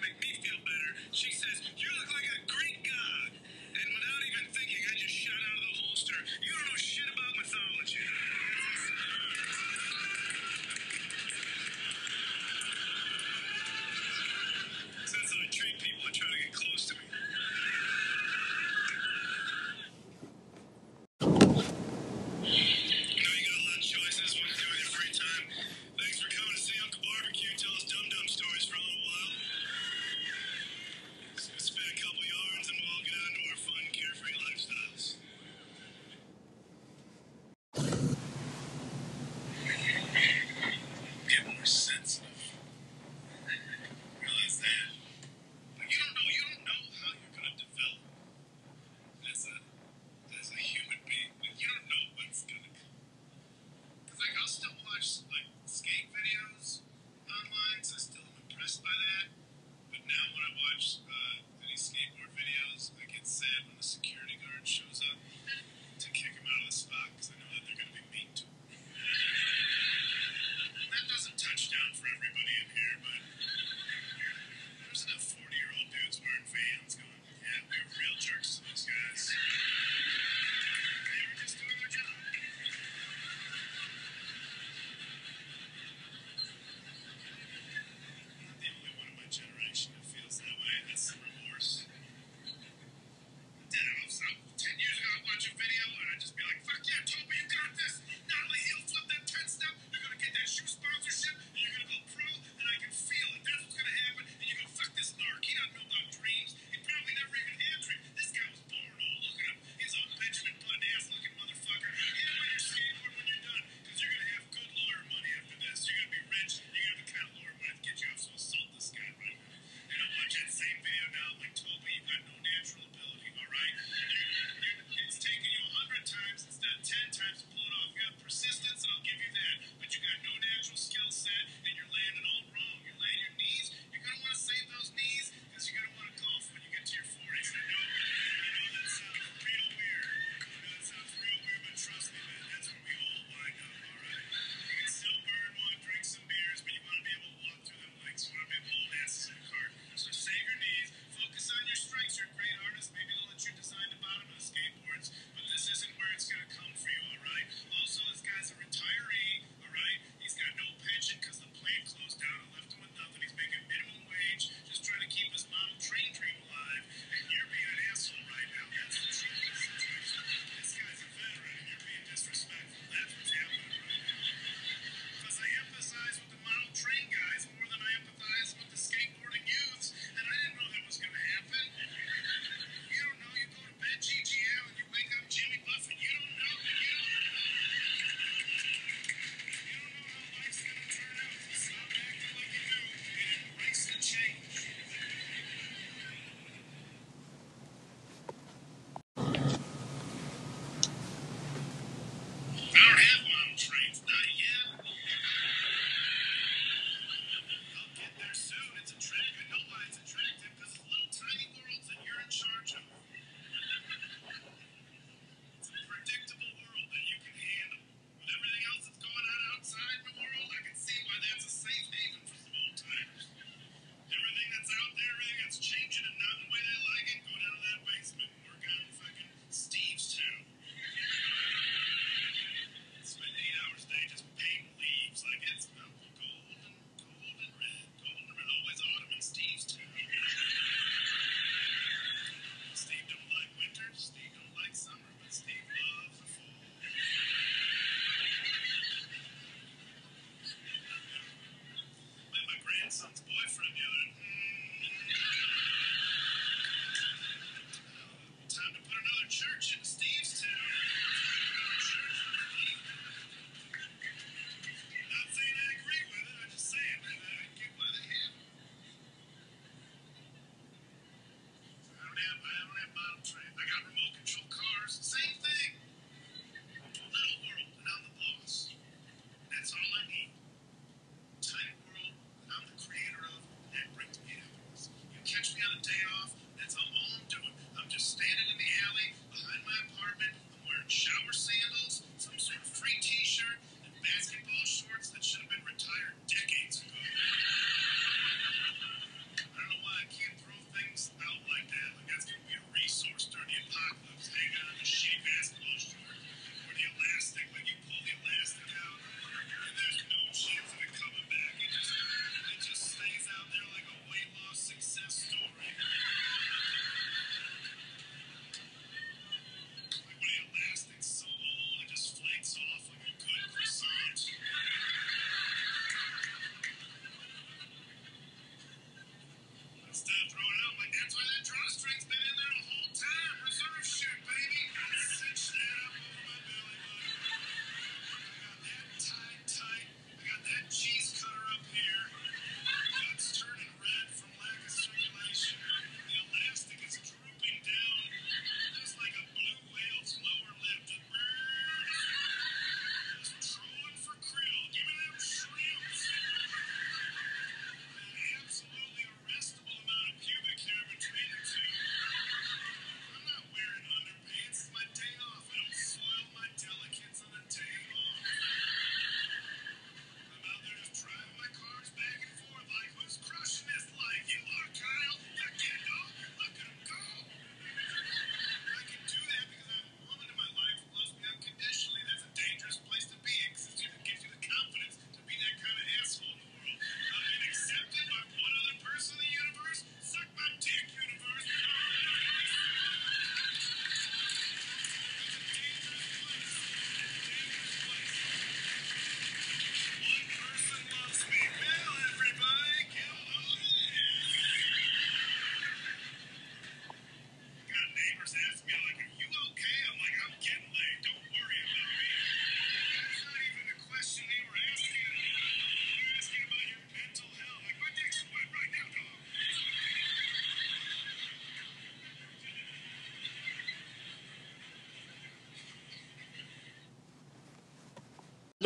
make me feel better. She says, You look like a Greek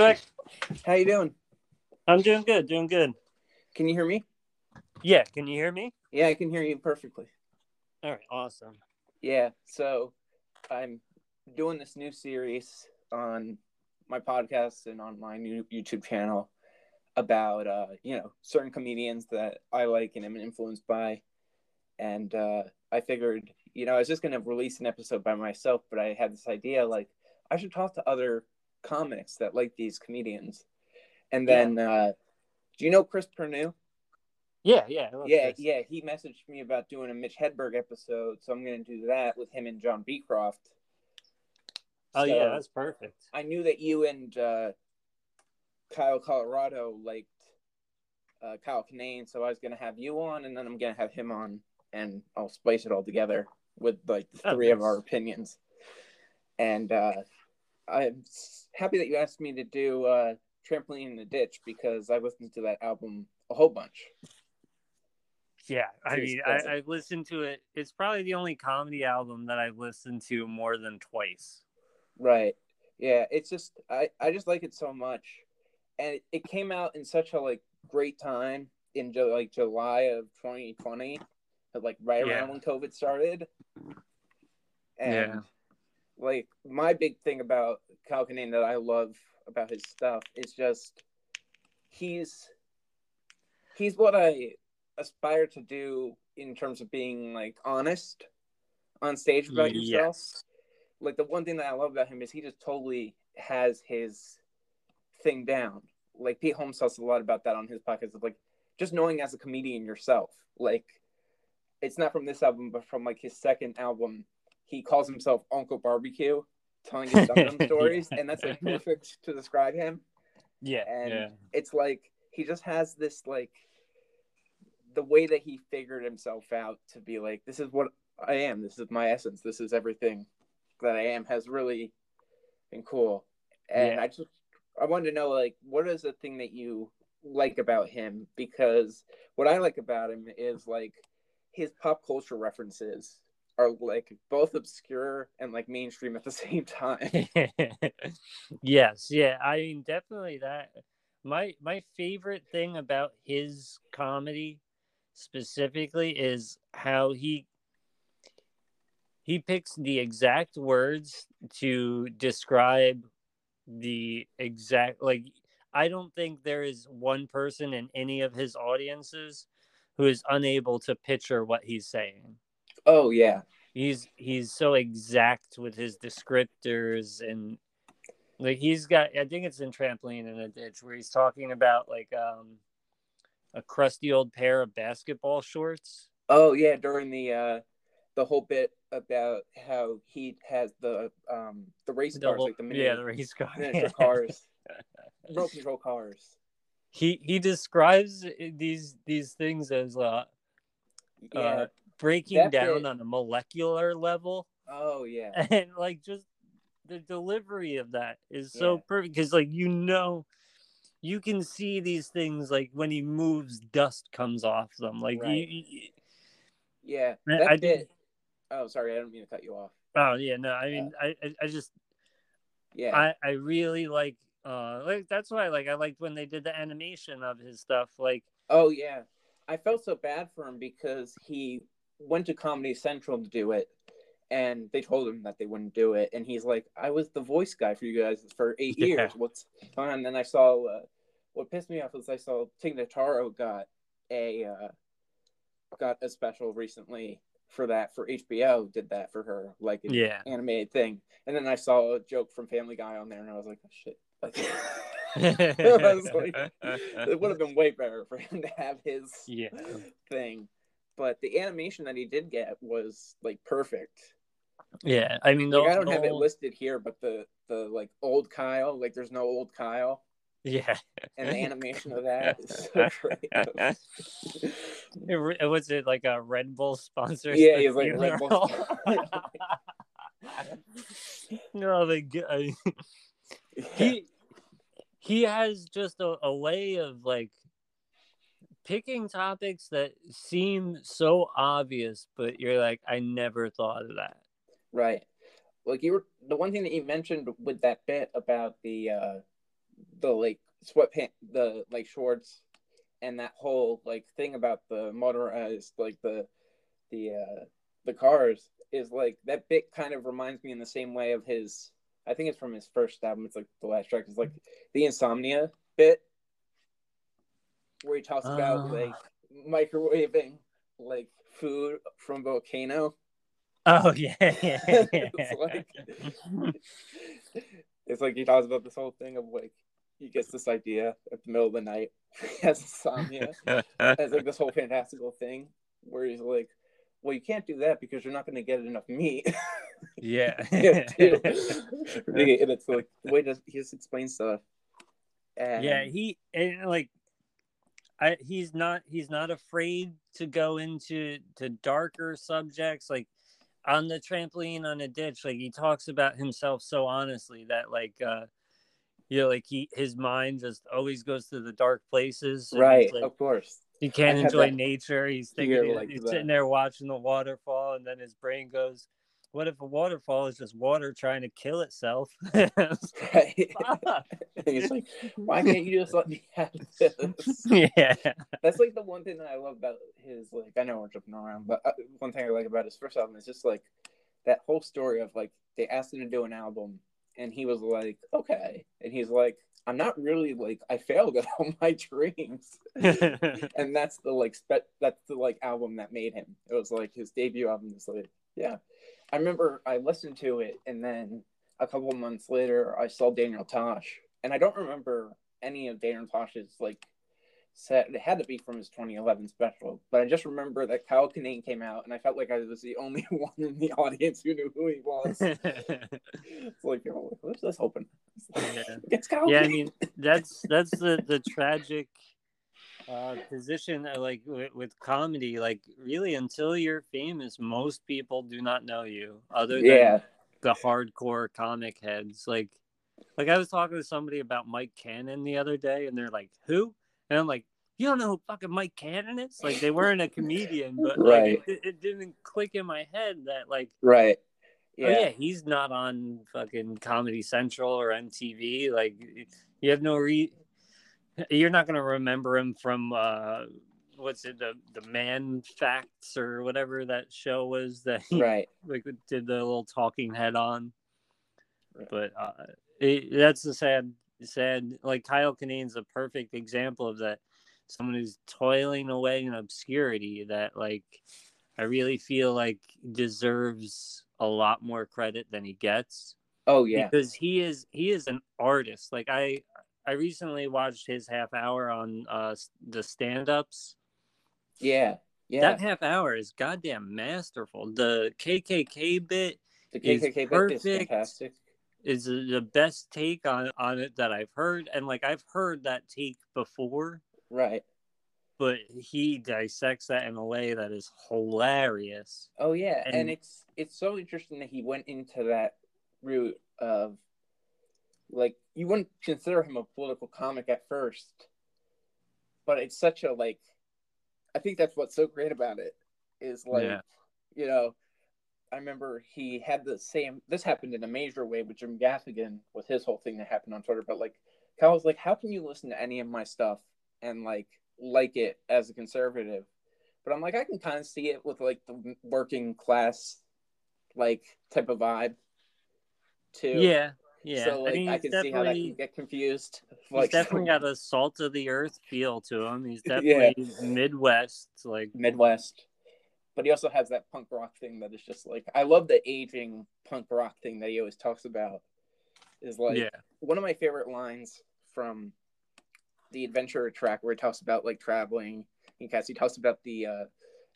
Vic? How you doing? I'm doing good, doing good. Can you hear me? Yeah, can you hear me? Yeah, I can hear you perfectly. All right, awesome. Yeah, so I'm doing this new series on my podcast and on my new YouTube channel about uh, you know, certain comedians that I like and am influenced by. And uh I figured, you know, I was just gonna release an episode by myself, but I had this idea like I should talk to other comics that like these comedians. And then uh do you know Chris Pernue? Yeah, yeah. Yeah, this. yeah. He messaged me about doing a Mitch Hedberg episode, so I'm going to do that with him and John Beecroft. Oh So, yeah, that's perfect. I knew that you and uh, Kyle Colorado liked uh, Kyle Kinane, so I was going to have you on, and then I'm going to have him on, and I'll spice it all together with like the Oh, three of our opinions. And uh, I'm happy that you asked me to do uh, Trampoline in the Ditch because I listened to that album a whole bunch. Yeah, I mean. I, I've listened to it. It's probably the only comedy album that I've listened to more than twice. Right. Yeah, it's just I I just like it so much, and it, it came out in such a like great time in like July of 2020, like right Yeah. around when COVID started. And Yeah. Like my big thing about Kyle Kinane that I love about his stuff is just he's he's what I aspire to do in terms of being like honest on stage about yourself Yes. like the one thing that I love about him is he just totally has his thing down. Like Pete Holmes talks a lot about that on his podcast of like just knowing as a comedian yourself. Like it's not from this album, but from like his second album, he calls himself Uncle Barbecue, telling his Dum stories, and that's like perfect to describe him. Yeah, And yeah. it's like he just has this like the way that he figured himself out to be like this is what I am. This is my essence. This is everything that I am has really been cool. And Yeah. I just I wanted to know like what is the thing that you like about him because what I like about him is like his pop culture references are like both obscure and like mainstream at the same time. yes, yeah. I mean, definitely that. My my favorite thing about his comedy specifically is how he he picks the exact words to describe the exact like I don't think there is one person in any of his audiences who is unable to picture what he's saying oh yeah. he's he's so exact with his descriptors and like he's got i think it's in trampoline in a ditch where he's talking about like um a crusty old pair of basketball shorts Oh yeah, during the uh the whole bit about how he has the um the race The cars, whole- like the mini yeah the race car miniature cars, remote control cars. he he describes these these things as uh, Yeah. uh breaking down on a molecular level oh yeah. and like just the delivery of that is so Yeah. perfect because like you know you can see these things like when he moves dust comes off them like you- Right. you, you- Yeah. That I bit. did- Oh, sorry, I don't mean to cut you off. oh yeah no i mean I, I i just Yeah. i i really like uh like that's why like i liked when they did the animation of his stuff like oh yeah. I felt so bad for him because he went to Comedy Central to do it, and they told him that they wouldn't do it, and he's like, "I was the voice guy for you guys for eight Yeah. years. What's on?" And then I saw uh, what pissed me off was I saw Tig Notaro got a uh, got a special recently for that for HBO. Did that for her like an yeah animated thing, and then I saw a joke from Family Guy on there, and I was like, "Oh shit!" Like, like- it would have been way better for him to have his yeah thing. But the animation that he did get was like perfect. yeah i mean the, Like I don't the have it listed here, but the the like old Kyle, like there's no old Kyle, yeah and the animation of that is so great. It was it like a Red Bull sponsor? Yeah, he's like Red Bull. no, the guy. He he has just a, a way of like picking topics that seem so obvious, but you're like, I never thought of that. Right. Like you were the one thing that you mentioned with that bit about the uh the like sweatpant, the like shorts, and that whole like thing about the motorized like the the uh the cars is like that bit kind of reminds me in the same way of his I think it's from his first album. It's like the last track is like the insomnia bit where he talks about Oh. like microwaving like food from volcano. Oh yeah, yeah, yeah. it's like it's like he talks about this whole thing of like he gets this idea at the middle of the night. he has insomnia. It's like this whole fantastical thing where he's like, Well, you can't do that because you're not gonna get enough meat. yeah. yeah, and it's like the way does he just explains stuff. And yeah he and like I, he's not he's not afraid to go into to darker subjects like on the trampoline on a ditch like he talks about himself so honestly that like uh you know like he his mind just always goes to the dark places right, like, of course. he can't I enjoy nature he's thinking like he's sitting there watching the waterfall and then his brain goes what if a waterfall is just water trying to kill itself Right. He's like, Why can't you just let me have this? yeah That's like the one thing that I love about his like I know we're jumping around, but uh, one thing I like about his first album is just like that whole story of like they asked him to do an album and he was like, okay, and he's like, I'm not really like I failed at all my dreams, and that's the like spe- that's the like album that made him. It was like his debut album. Like, yeah, I remember I listened to it and then a couple of months later I saw Daniel Tosh, and I don't remember any of Daniel Tosh's like set. It had to be from his 2011 special, but I just remember that Kyle Kinane came out, and I felt like I was the only one in the audience who knew who he was. it's like, oh, yo, what's this open? Yeah. It's Kyle. yeah i mean that's that's the the tragic uh position uh, like with, with comedy like really until you're famous most people do not know you other than yeah, the hardcore comic heads like like i was talking to somebody about mike cannon the other day and they're like who and i'm like you don't know who fucking mike cannon is like they weren't a comedian but like Right. it, it didn't click in my head that like right. yeah. Yeah, Oh, yeah, he's not on fucking Comedy Central or MTV. Like, you have no re. You're not gonna remember him from uh, what's it, the the Man Facts or whatever that show was that he right. like did the little talking head on. Right. But uh, it, that's the sad, sad. Like Kyle Kinane's a perfect example of that. Someone who's toiling away in obscurity. That like, I really feel like deserves a lot more credit than he gets Oh yeah, because he is he is an artist. Like I I recently watched his half hour on uh the stand ups. yeah, yeah. That half hour is goddamn masterful. The KKK bit the is KKK bit is perfect. fantastic. is the best take on on it that I've heard, and like I've heard that take before, Right. but he dissects that in a way that is hilarious. Oh yeah, and, And- it's it's so interesting that he went into that route of like you wouldn't consider him a political comic at first, but it's such a like. I think that's what's so great about it is like, Yeah. you know, I remember he had the same. This happened in a major way with Jim Gaffigan with his whole thing that happened on Twitter. But like, Kyle was like, "How can you listen to any of my stuff and like like it as a conservative?" But I'm like, I can kind of see it with like the working class, like type of vibe, too. Yeah, yeah. So like, I, mean, he's can see how that can get confused. He's Like definitely got a salt of the earth feel to him. He's definitely Midwest, like Midwest. But he also has that punk rock thing that is just like I love the aging punk rock thing that he always talks about. Is like yeah, one of my favorite lines from the adventure track where he talks about like traveling. Has he talks about the uh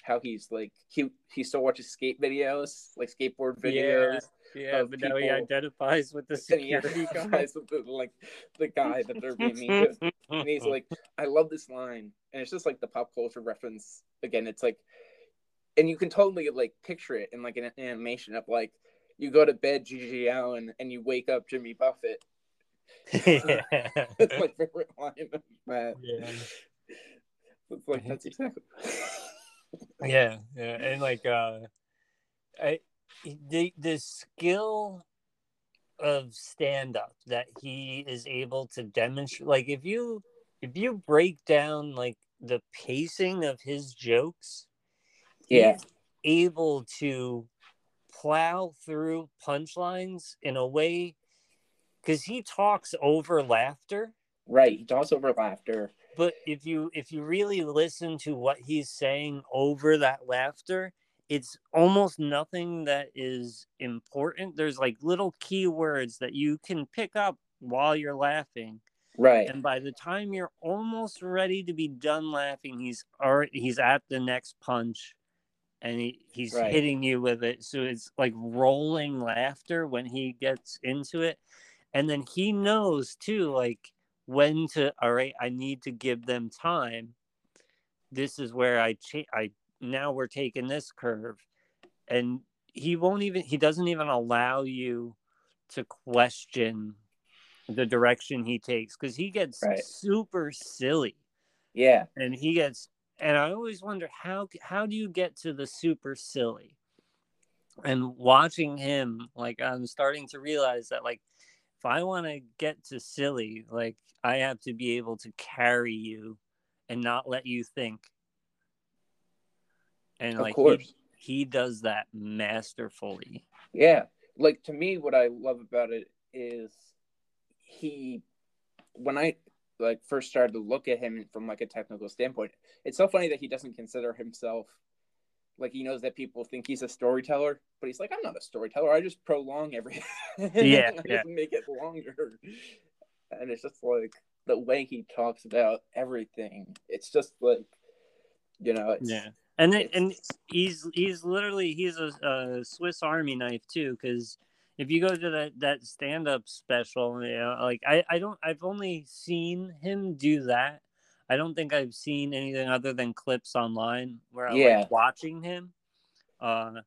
how he's like he he still watches skate videos, like skateboard videos. yeah. of But now he identifies with the security identifies with the, like the guy that they're being mean to. and he's like, I love this line, and it's just like the pop culture reference again. It's like, and you can totally like picture it in like an animation of like you go to bed GG Allin and you wake up Jimmy Buffett. Yeah. That's my favorite line of that. yeah. It's like that's exactly. yeah yeah and like uh i the the skill of stand up that he is able to demonstrate like if you if you break down like the pacing of his jokes Yeah. able to plow through punchlines in a way because he talks over laughter Right. He talks over laughter. But if you if you really listen to what he's saying over that laughter it's almost nothing that is important there's like little keywords that you can pick up while you're laughing Right. and by the time you're almost ready to be done laughing he's already he's at the next punch and he, he's Right. hitting you with it so it's like rolling laughter when he gets into it and then he knows too like when to all right i need to give them time this is where i cha- i now we're taking this curve and he won't even he doesn't even allow you to question the direction he takes because he gets Right. super silly Yeah. and he gets and i always wonder how how do you get to the super silly and watching him like i'm starting to realize that like if i want to get to silly like i have to be able to carry you and not let you think and Of like course. he, he does that masterfully Yeah. Like to me, what I love about it is he, when I like first started to look at him from like a technical standpoint, it's so funny that he doesn't consider himself like he knows that people think he's a storyteller, but he's like, I'm not a storyteller. I just prolong everything. Yeah, I yeah. just make it longer. And it's just like the way he talks about everything. It's just like, you know, it's, yeah and it, and he's he's literally he's a, a Swiss Army knife too because if you go to that that stand up special, you know, like I I don't I've only seen him do that. I don't think I've seen anything other than clips online where I Yeah. like watching him. Uh,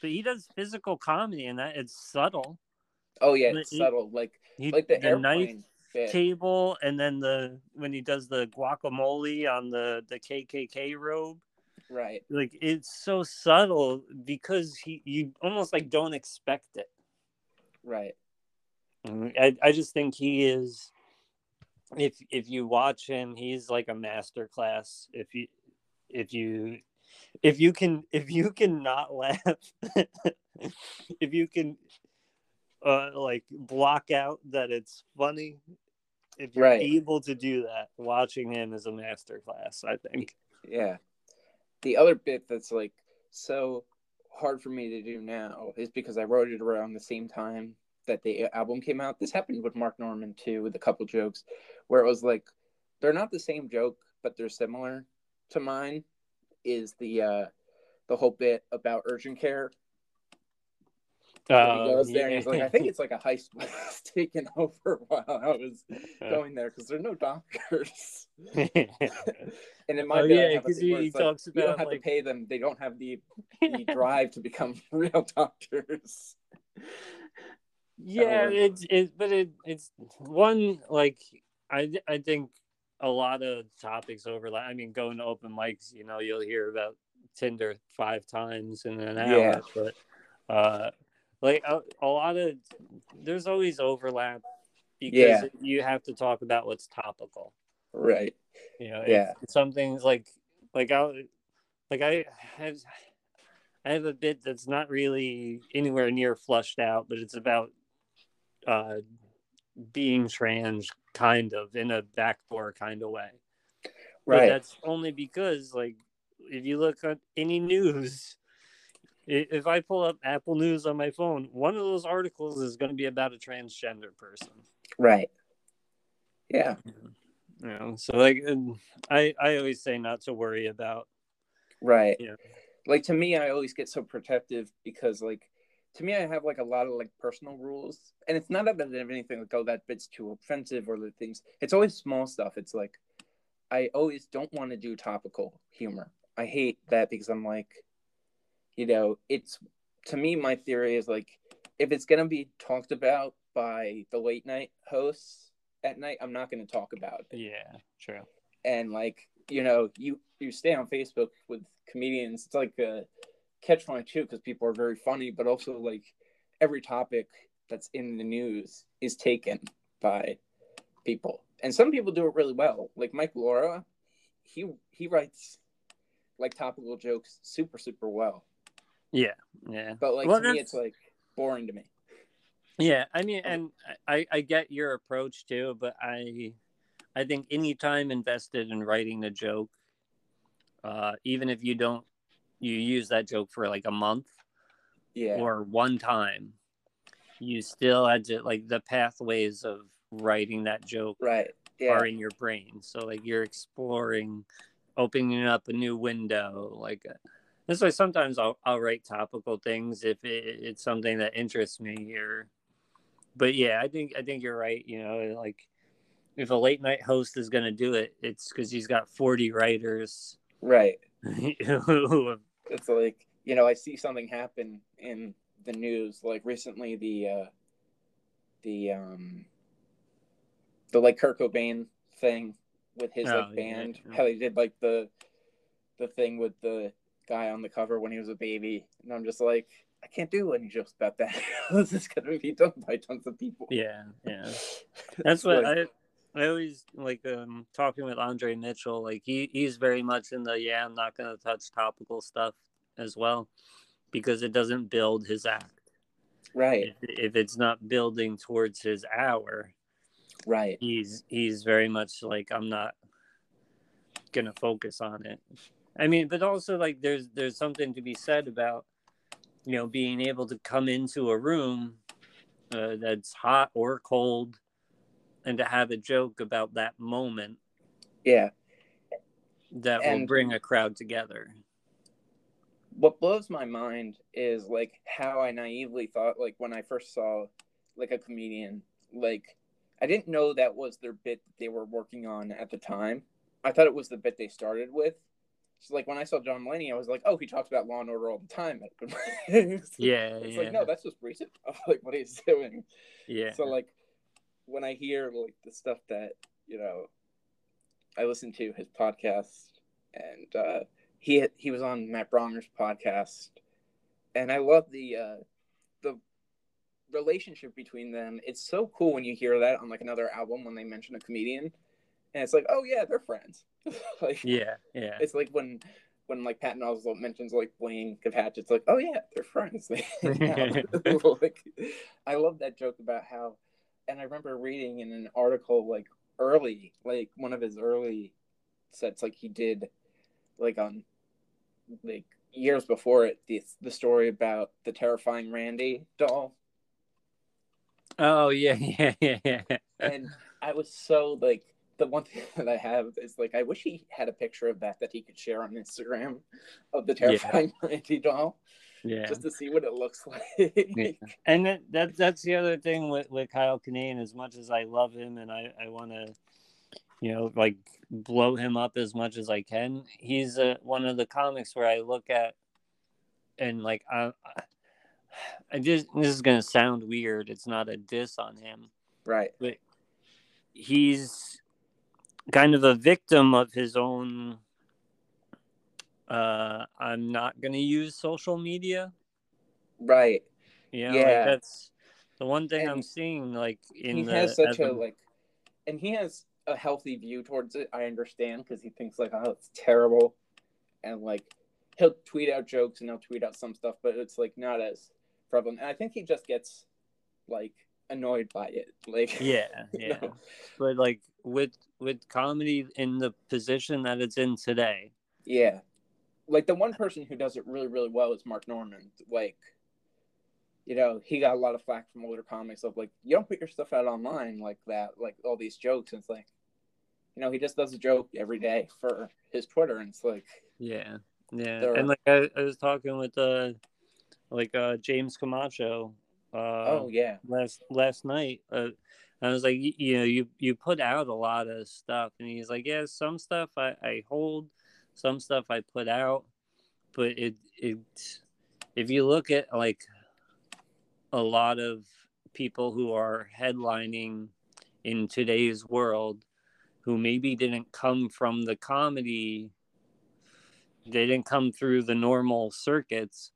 but he does physical comedy and that it's subtle. oh yeah, it's he- subtle. Like He, like the, the knife bit. table and then the when he does the guacamole on the the KKK robe Right. like it's so subtle because he you almost like don't expect it Right. Mm, I, I just think he is if if you watch him he's like a master class if you if you if you can if you can not laugh if you can uh like block out that it's funny if you're Right. able to do that watching him is a master class i think Yeah. The other bit that's like so hard for me to do now is because I wrote it around the same time that the album came out. This happened with Mark Normand too, with a couple jokes where it was like they're not the same joke, but they're similar to mine. Is the uh the whole bit about urgent care he Uh, goes there and he's like. I think it's like a heist was taken over while I was going there because there are no doctors. And in my Oh, I yeah, have a 'cause thing he- he like, talks you don't about, have like- to pay them; they don't have the, the drive to become real doctors. Yeah it's it but it it's one like i i think a lot of topics overlap i mean going to open mics you know you'll hear about tinder five times in an hour Yeah. but uh like a, a lot of there's always overlap because Yeah. you have to talk about what's topical Right. you know Yeah. some things like like i like i have i have a bit that's not really anywhere near flushed out but it's about uh being trans kind of in a backdoor kind of way but Right. that's only because like if you look at any news if i pull up apple news on my phone one of those articles is going to be about a transgender person Right. Yeah. you know so like um, i i always say not to worry about Right. Yeah. Like to me, I always get so protective because, like, to me, I have like a lot of like personal rules, and it's not that I have anything like, oh, that bit's too offensive or the things. It's always small stuff. It's like I always don't want to do topical humor. I hate that because I'm like, you know, it's to me, my theory is like, if it's gonna be talked about by the late night hosts at night, I'm not gonna talk about it yeah true and like you know you you stay on facebook with comedians it's like a catch 22 because people are very funny but also like every topic that's in the news is taken by people. And some people do it really well. Like Mike Laura, he he writes like topical jokes super super well. Yeah, yeah. But like Well, to me it's like boring to me. Yeah, I mean, and I I get your approach too, but I I think any time invested in writing a joke, uh, even if you don't you use that joke for like a month Yeah. or one time, you still had to like the pathways of writing that joke right. Yeah. are in your brain. So like you're exploring, opening up a new window. Like uh, that's why sometimes I'll I'll write topical things if it, it's something that interests me. Or, but yeah, I think I think you're right. You know, like if a late night host is gonna do it, it's because he's got 40 writers Right. who have It's like, you know, I see something happen in the news like recently the uh the um the like Kurt Cobain thing with his Oh, like band yeah. how they did like the the thing with the guy on the cover when he was a baby and I'm just like I can't do any jokes about that. this is gonna be done by tons of people. yeah yeah. That's what like- I always like um talking with Andre Mitchell. Like he he's very much in the yeah, I'm not gonna touch topical stuff as well because it doesn't build his act. right, If, if it's not building towards his hour, right, he's he's very much like I'm not gonna focus on it. I mean, but also like there's there's something to be said about you know being able to come into a room uh, that's hot or cold and to have a joke about that moment yeah. that will bring a crowd together. what blows my mind is like how I naively thought like when I first saw like a comedian like I didn't know that was their bit that they were working on at the time. I thought it was the bit they started with. So like when I saw John Mulaney, I was like, oh, he talks about Law and Order all the time. it's Yeah, it's yeah, like no, that's just recent like what he's doing. yeah. So like when I hear like the stuff that you know, I listen to his podcast, and uh, he he was on Matt Braunger's podcast, and I love the uh, the relationship between them. It's so cool when you hear that on like another album when they mention a comedian, and it's like, oh yeah, they're friends. like yeah, yeah, it's like when. When like Patton Oswalt mentions like Blaine Capatch, it's like, oh yeah, they're friends. They hang out. like, I love that joke about how and I remember reading in an article like early, like one of his early sets, like he did, like on, like years before it, the the story about the terrifying Randy doll, Oh yeah, yeah, yeah, yeah. and I was so like the one thing that I have is like I wish he had a picture of that that he could share on Instagram of the terrifying Randy doll yeah. just to see what it looks like. Yeah. And that, that that's the other thing with, with Kyle Kinane. As much as I love him and I, I want to, you know, like blow him up as much as I can, he's uh one of the comics where I look at and like I, I just this is gonna sound weird. It's not a diss on him, right. but he's kind of a victim of his own. Uh, I'm not gonna use social media. Right. You know, like, Yeah. that's the one thing I'm seeing. Like in he the has such as a like and he has a healthy view towards it i understand because he thinks like oh it's terrible and like he'll tweet out jokes and he'll tweet out some stuff but it's like not as prevalent and i think he just gets like annoyed by it like yeah, yeah. know? But like with with comedy in the position that it's in today, yeah like the one person who does it really really well is Mark Normand. Like you know he got a lot of flack from older comics of like you don't put your stuff out online like that like all these jokes. And it's like you know he just does a joke every day for his twitter. And it's like yeah, yeah. And like I, I was talking with uh like uh James Camacho uh oh yeah. last last night. Uh, I was like, you, you know, you you put out a lot of stuff, and he's like, yeah, some stuff I I hold, some stuff I put out, but it it if you look at like a lot of people who are headlining in today's world who maybe didn't come from the comedy they didn't come through the normal circuits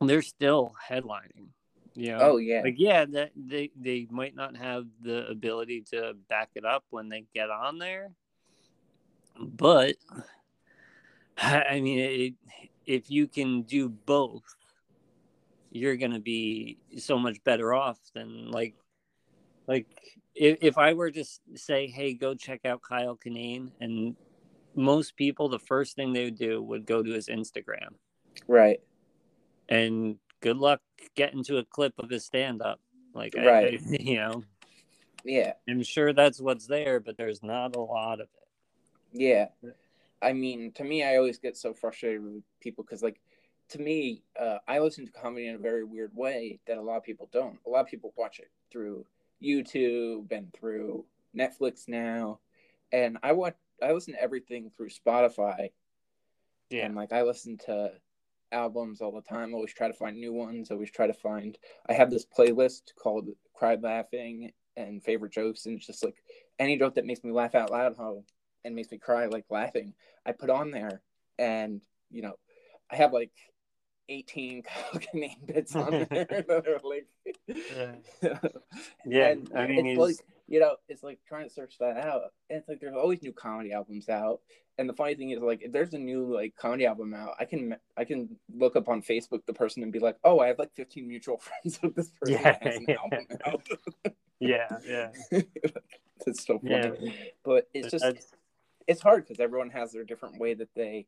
they're still headlining You know? Oh yeah. Like yeah, that they they might not have the ability to back it up when they get on there, but I mean, it, if you can do both, you're gonna be so much better off than like like if, if I were to say, hey, go check out Kyle Kinane, and most people, the first thing they would do would go to his Instagram. right. And good luck getting to a clip of his stand up. Like, I- Right. I, you know, Yeah. I'm sure that's what's there, but there's not a lot of it. Yeah. I mean, to me, I always get so frustrated with people because, like, to me, uh, I listen to comedy in a very weird way that a lot of people don't. A lot of people watch it through YouTube and through Netflix now, and I watch. I listen to everything through Spotify, Yeah, and like I listen to albums all the time. Always try to find new ones. Always try to find. I have this playlist called "Cried Laughing" and favorite jokes, and it's just like any joke that makes me laugh out loud how and makes me cry like laughing. I put on there, and you know, I have like 18 name bits on there that are like. Yeah, And I mean, it's he's- like you know, it's like trying to search that out. And it's like there's always new comedy albums out. And the funny thing is, like, if there's a new like comedy album out, I can I can look up on Facebook the person and be like, oh, I have like 15 mutual friends with this person Yeah. that has an album out. yeah, yeah, it's so funny, yeah. but it's just That's- it's hard because everyone has their different way that they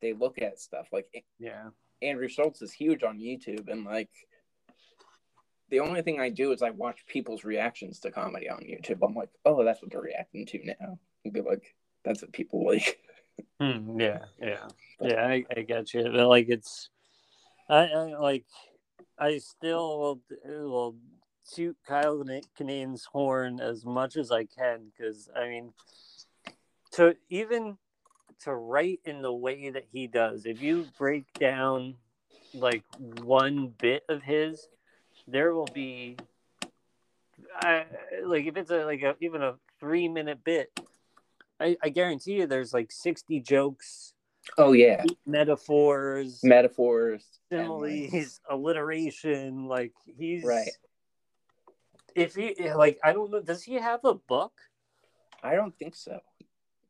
they look at stuff. Like yeah, Andrew Schulz is huge on YouTube, and like the only thing I do is I watch people's reactions to comedy on YouTube. I'm like, oh, that's what they're reacting to now. And be like, that's what people like. Hmm, yeah, yeah, yeah. I, I get you. But like, it's, I, I like, I still will, will shoot Kyle Kinane's horn as much as I can because I mean, to even to write in the way that he does, if you break down like one bit of his, there will be, I like if it's a like a even a three minute bit. I, I guarantee you there's like 60 jokes, Oh yeah, metaphors, metaphors, similes, alliteration. Like he's Right. If he like, I don't know. Does he have a book? I don't think so,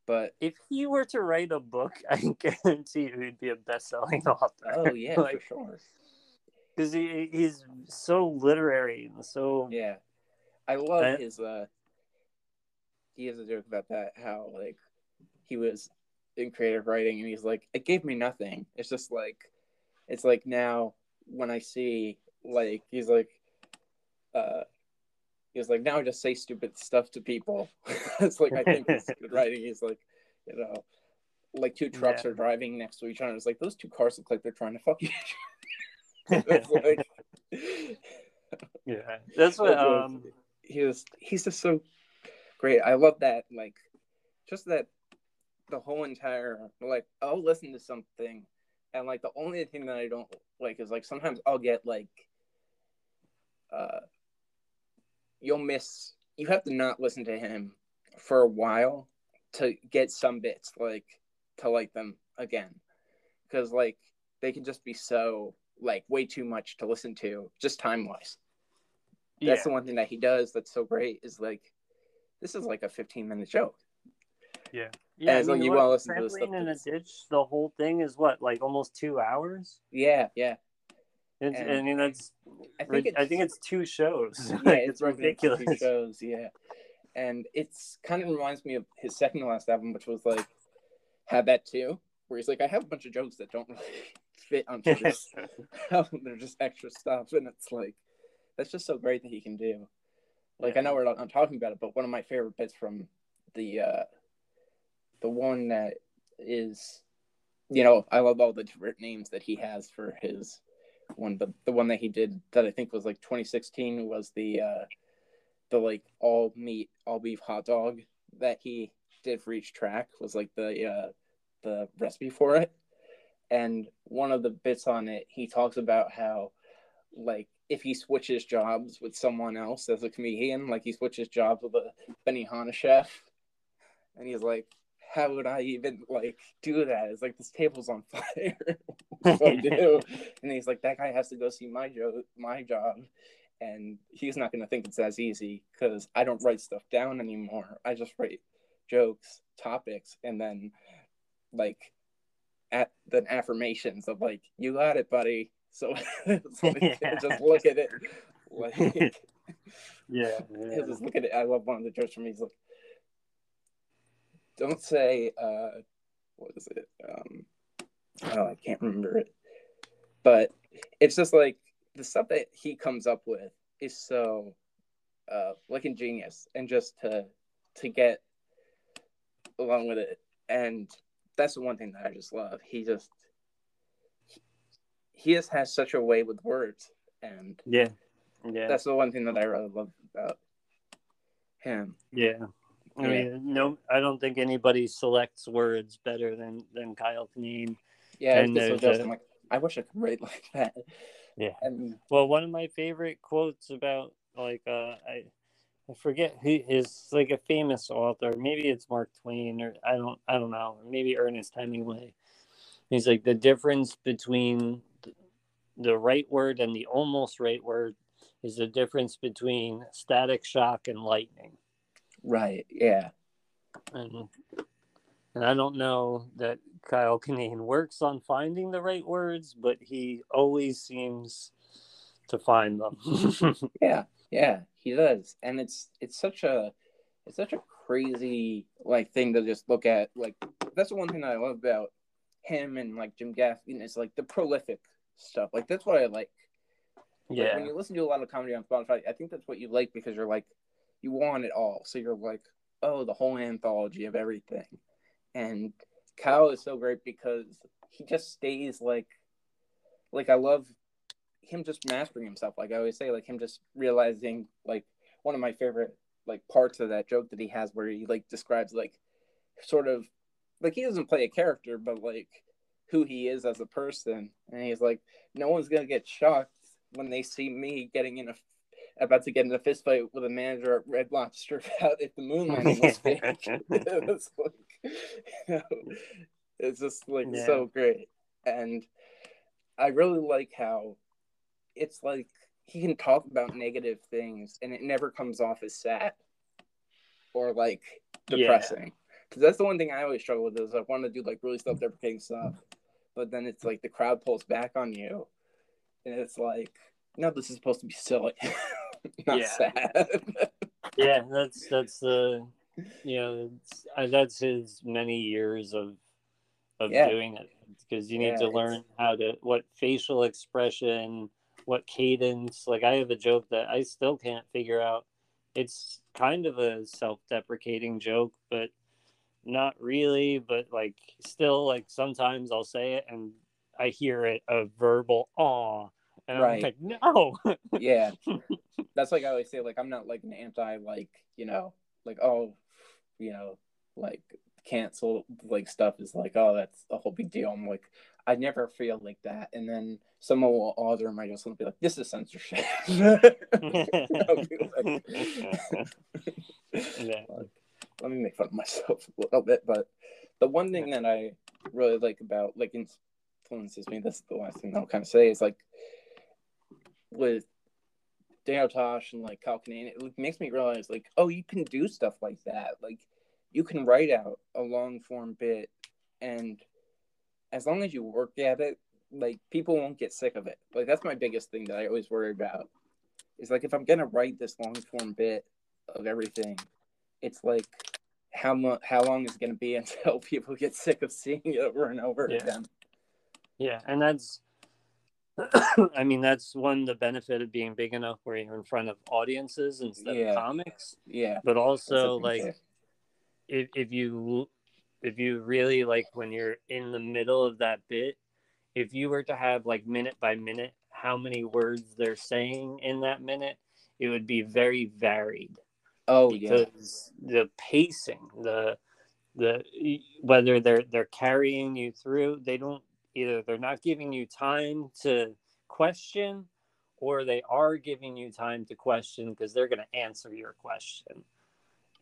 but If he were to write a book, I guarantee you he'd be a best-selling author. oh yeah, Like- for sure. because he he's so literary and so Yeah, I love I- his. uh He has a joke about that. How like he was in creative writing, and he's like, it gave me nothing. It's just like, it's like now when I see like he's like, uh, he was like now I just say stupid stuff to people. it's like I think it's good writing. He's like, you know, like two trucks Yeah. are driving next to each other. It's like those two cars look like they're trying to fuck each other. it's like. yeah. That's what That's what- um he was he's just so great. I love that like just that the whole entire like I'll listen to something and like the only thing that I don't like is like sometimes I'll get like uh you'll miss you have to not listen to him for a while to get some bits like to like them again. Because like they can just be so like way too much to listen to just time wise that's the one thing that he does that's so great is like this is like a 15 minute joke yeah yeah and it's like you what, wanna listen to the Trampoline stuff in a ditch. The whole thing is what like almost two hours. yeah yeah It's, And I mean that's i think it's I think it's two shows. yeah it's it's ridiculous. ridiculous shows yeah and it's kind of reminds me of his second to last album which was like had that too where he's like i have a bunch of jokes that don't really fit onto this album they're just extra stuff and it's like that's just so great that he can do like Yeah. i know we're not, not talking about it but one of my favorite bits from the uh the one that is you know i love all the different names that he has for his one but the one that he did that i think was like 2016 was the uh the like all meat all beef hot dog that he did for each track was like the uh the recipe for it. And one of the bits on it he talks about how like if he switches jobs with someone else as a comedian like he switches jobs with a Benny benihana chef. And he's like how would I even like do that? It's like this table's on fire. what do I do? and he's like, that guy has to go see my job, my job, and he's not gonna think it's as easy because I don't write stuff down anymore. I just write jokes, topics, and then like at the affirmations of like, you got it, buddy. So, so yeah. just look at it. Like, yeah, yeah. just look at it. I love one of the jokes from me. He's like, don't say uh what is it? Um oh I can't remember it. But it's just like the stuff that he comes up with is so uh like ingenious and just to to get along with it. And that's the one thing that I just love. He just he just has such a way with words and yeah yeah that's the one thing that i really love about him yeah I mean, no, I don't think anybody selects words better than than Kyle Kinane. Yeah, and so just, I'm like, I wish I could write like that. Yeah. And well, one of my favorite quotes about like uh, I I forget who is like a famous author. Maybe it's Mark Twain, or I don't I don't know. Maybe Ernest Hemingway. He's like the difference between the right word and the almost right word is the difference between static shock and lightning. Right. Yeah. And and I don't know that Kyle Kinane works on finding the right words, but he always seems to find them. yeah, yeah, he does, and it's it's such a it's such a crazy like thing to just look at. Like that's the one thing I love about him and like Jim Gaffigan is like the prolific stuff. Like that's what I like. Yeah. Like, when you listen to a lot of comedy on Spotify, I think that's what you like because you're like you want it all. So you're like, oh, the whole anthology of everything. And Kyle is so great because he just stays like, like I love him just mastering himself. Like I always say, like him just realizing like one of my favorite like parts of that joke that he has where he like describes like sort of like he doesn't play a character, but like who he is as a person. And he's like, no one's gonna get shocked when they see me getting in a about to get in a fist fight with a manager at Red Lobster about if the moon landing was fake. it's like, you know, it's just like yeah. so great, and I really like how it's like he can talk about negative things and it never comes off as sad or like depressing. Because yeah. that's the one thing I always struggle with is I want to do like really self-deprecating stuff, but then it's like the crowd pulls back on you, and it's like, no, this is supposed to be silly. Yeah. sad. yeah, that's that's the you know that's his many years of of yeah. doing it because you need yeah, to learn it's... how to what facial expression, what cadence. Like I have a joke that I still can't figure out. It's kind of a self-deprecating joke, but not really. But like still, like sometimes I'll say it and I hear it a verbal aw and right. I'm like, no. yeah. That's like I always say, like, I'm not like an anti, like, you know, like, oh, you know, like cancel like stuff is like, oh, that's a whole big deal. I'm like, I never feel like that. And then someone will order my just be like, this is censorship. like, let me make fun of myself a little bit. But the one thing that I really like about like influences me, that's the last thing I'll kind of say is like with Daniel Tosh and like Kyle Kinane, it makes me realize like, oh, you can do stuff like that. Like you can write out a long form bit and as long as you work at it, like people won't get sick of it. Like that's my biggest thing that I always worry about. Is like if I'm gonna write this long form bit of everything, it's like how much how long is it gonna be until people get sick of seeing it over and over yeah. again? Yeah, and that's I mean, that's one the benefit of being big enough where you're in front of audiences instead yeah. of comics. Yeah. But also, like, if if you if you really like when you're in the middle of that bit, if you were to have like minute by minute how many words they're saying in that minute, it would be very varied. Oh, because yeah. the pacing, the the whether they're they're carrying you through, they don't either they're not giving you time to question or they are giving you time to question because they're going to answer your question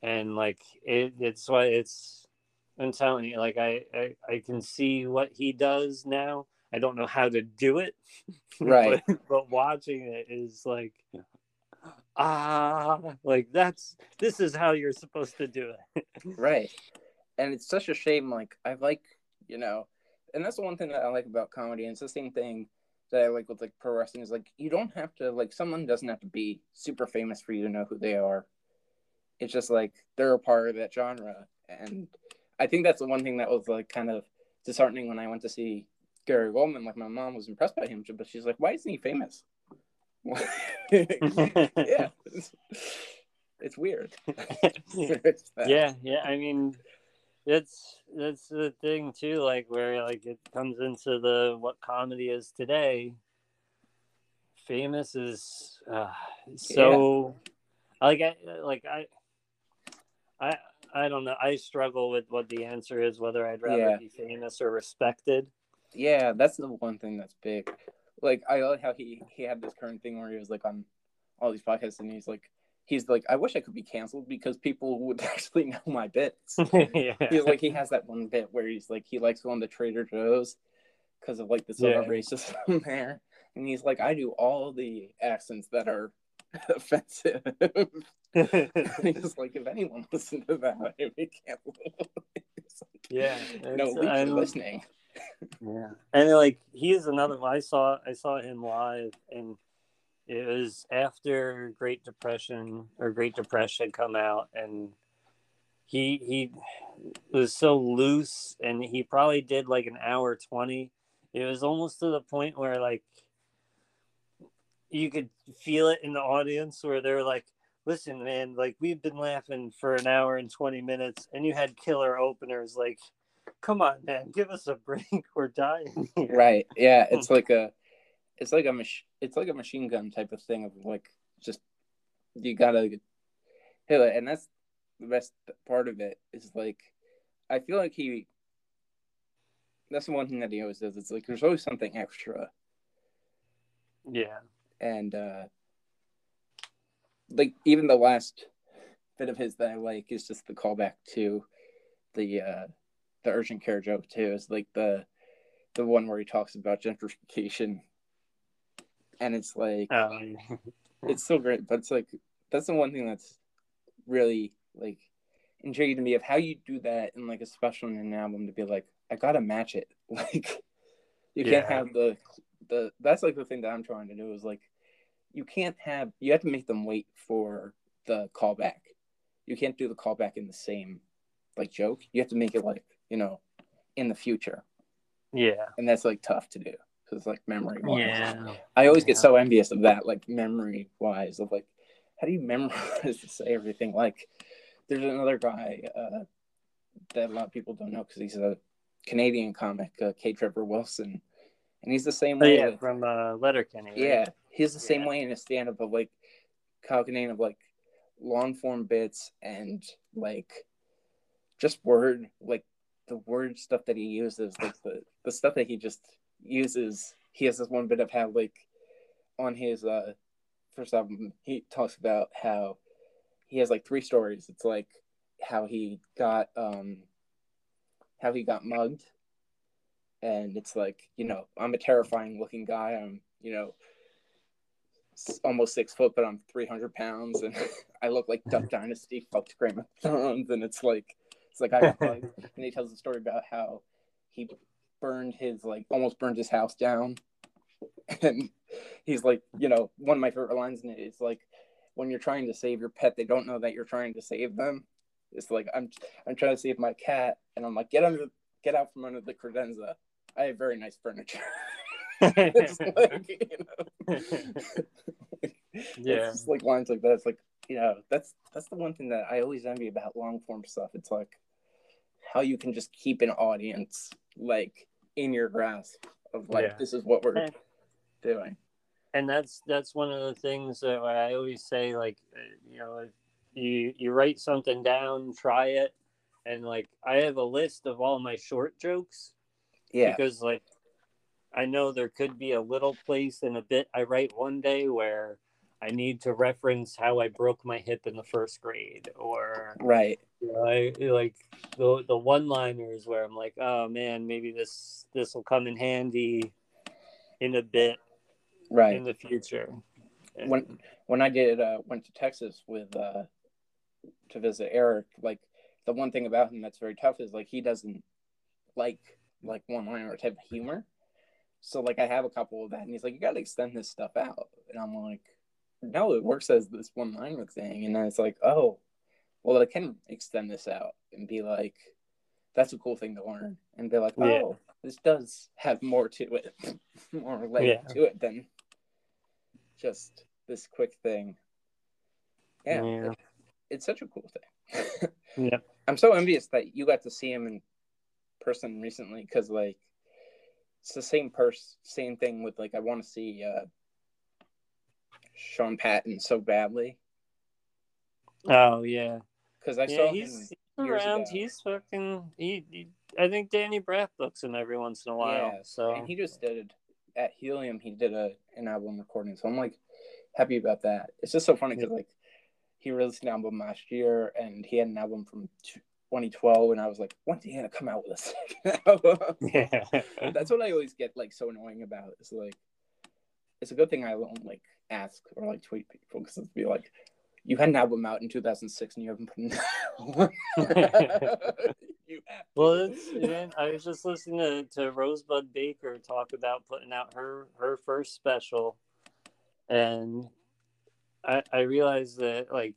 and like it, it's why it's I'm telling you, like I, I, I can see what he does now. I don't know how to do it, Right. but, but watching it is like, ah, like that's this is how you're supposed to do it. right and it's such a shame like i like you know and that's the one thing that i like about comedy and it's the same thing that i like with like pro wrestling is like you don't have to like someone doesn't have to be super famous for you to know who they are it's just like they're a part of that genre and i think that's the one thing that was like kind of disheartening when i went to see gary Goldman. like my mom was impressed by him but she's like why isn't he famous yeah it's, it's weird yeah, yeah. I mean, it's that's the thing too. Like where like it comes into the what comedy is today. Famous is uh, so like I like I I I don't know. I struggle with what the answer is. Whether I'd rather Yeah. be famous or respected. Yeah, that's the one thing that's big. Like I like how he he had this current thing where he was like on all these podcasts and he's like he's like I wish I could be canceled because people would actually know my bits. yeah. He's like he has that one bit where he's like he likes going to Trader Joe's because of like the sort of Yeah. racism there, and he's like I do all the accents that are offensive. he's like if anyone listened to that, I'd be canceled. Like, yeah. no, it's- at least I'm- you're listening. Yeah, and like he's another. I saw I saw him live, and it was after Great Depression or Great Depression had come out, and he he was so loose, and he probably did like an hour twenty. It was almost to the point where like you could feel it in the audience where they're like. Listen, man, like we've been laughing for an hour and 20 minutes, and you had killer openers. Like, come on, man, give us a break. We're dying here. right yeah it's like a it's like a mach- it's like a machine gun type of thing of like just you gotta hit it. And that's the best part of it is like i feel like he that's the one thing that he always does. It's like there's always something extra. Yeah. and uh like even the last bit of his that i like is just the callback to the uh the urgent care joke too. Is like the the one where he talks about gentrification and it's like Um, it's so great but it's like that's the one thing that's really like intriguing to me of how you do that in like a special in an album to be like i gotta match it. Like you can't have the the that's like the thing that i'm trying to do is like you can't have you have to make them wait for the callback. You can't do the callback in the same like joke. You have to make it like you know in the future. Yeah. and that's like tough to do because like memory wise Yeah. I always get Yeah. so envious of that, like memory wise, of like, how do you memorize to say everything? Like, there's another guy uh, that a lot of people don't know because he's a Canadian comic, uh, K. Trevor Wilson, and he's the same Oh, way. yeah, with- from uh, Letterkenny. Right? yeah, he's the same way in his stand up of like calculating of like long form bits and like just word like the word stuff that he uses, like the the stuff that he just uses. He has this one bit of how like on his uh first album he talks about how he has like three stories. It's like how he got um how he got mugged and it's like you know i'm a terrifying looking guy i'm you know almost six foot but i'm 300 pounds and i look like duck dynasty fucked Thrones and it's like it's like i and he tells a story about how he burned his like almost burned his house down. And he's like you know one of my favorite lines in it is like when you're trying to save your pet they don't know that you're trying to save them. It's like i'm i'm trying to save my cat and i'm like get under get out from under the credenza. I have very nice furniture. It's like you know. Yeah. it's like lines like that. It's like you know that's that's the one thing that i always envy about long form stuff. It's like how you can just keep an audience like in your grasp of like Yeah. this is what we're doing and that's that's one of the things that I always say. Like, uh, you know, if you you write something down, try it, and like I have a list of all my short jokes yeah because like I know there could be a little place in a bit I write one day where I need to reference how I broke my hip in the first grade or right You know, I like the the one liners where I'm like, oh man, maybe this this will come in handy in a bit right in the future. when when I did uh, went to Texas with uh, to visit Eric, like the one thing about him that's very tough is like he doesn't like like one liner type of humor. So like I have a couple of that, and he's like, "You got to extend this stuff out," and I'm like, "No, it works as this one liner thing." And then it's like, "Oh, well, I can extend this out and be like, that's a cool thing to learn," and be like, "Oh, Yeah. this does have more to it, more leg Yeah. to it than just this quick thing." Yeah, Yeah. it- it's such a cool thing. Yeah. I'm so envious that you got to see him in person recently because like it's the same person, same thing with like I want to see uh Sean Patton so badly Oh yeah. Because I yeah, saw he's, him he's years around. ago. He's fucking. He, he. I think Danny Braff books him every once in a while. Yeah, so and he just did at Helium. He did a an album recording, so I'm like happy about that. It's just so funny because like he released an album last year, and he had an album from 2012, and I was like, when's he gonna come out with a second album? yeah. That's what I always get like so annoying about. It's like it's a good thing I don't like ask or like tweet people because it'd be like, you had an album out in 2006 and you haven't put an album. you have. Well, it's, I was just listening to, to Rosebud Baker talk about putting out her her first special, and I I realized that like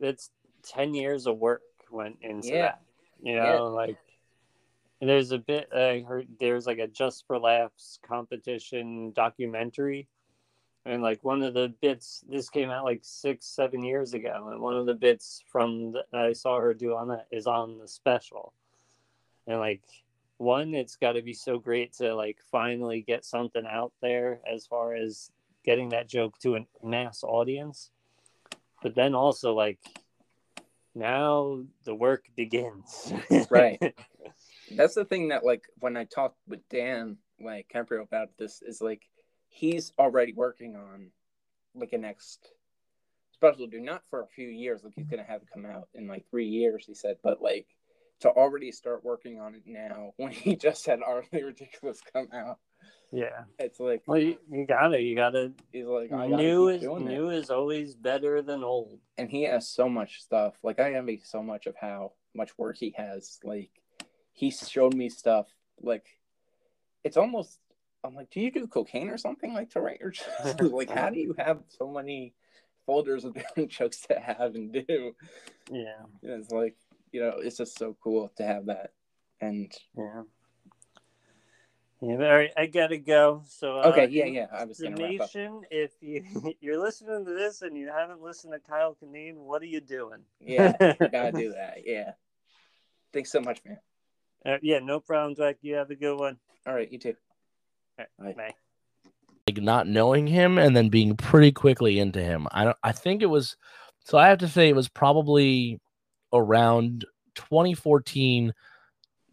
it's ten years of work went into Yeah. that. You know, like and there's a bit uh, I heard there's like a Just for Laughs competition documentary. And like one of the bits, this came out like six, seven years ago, and one of the bits from the, I saw her do on that is on the special. And like one it's got to be so great to like finally get something out there as far as getting that joke to a mass audience. But then also like now the work begins. Right. That's the thing that like when I talked with Dan like Caprio about this is like he's already working on like a next special do not for a few years like he's gonna have it come out in like three years he said but like to already start working on it now when he just had Artfully Ridiculous come out yeah it's like well you, you gotta you gotta he's like I gotta new is new is always better than old and he has so much stuff. Like I envy so much of how much work he has. Like he showed me stuff. Like it's almost. I'm like, do you do cocaine or something like to write your jokes? like, how do you have so many folders of different jokes to have and do? yeah And it's like, you know, it's just so cool to have that. And yeah yeah, all right, I gotta go. So uh, okay, yeah, yeah. I was gonna nation, if you you're listening to this and you haven't listened to Kyle Kinane, what are you doing? Yeah, you gotta do that. Yeah. Thanks so much, man. Uh, yeah, no problem, Jack. You have a good one. All right, you too. All Bye. right, bye. like not knowing him and then being pretty quickly into him. I don't I think it was so I have to say it was probably around 2014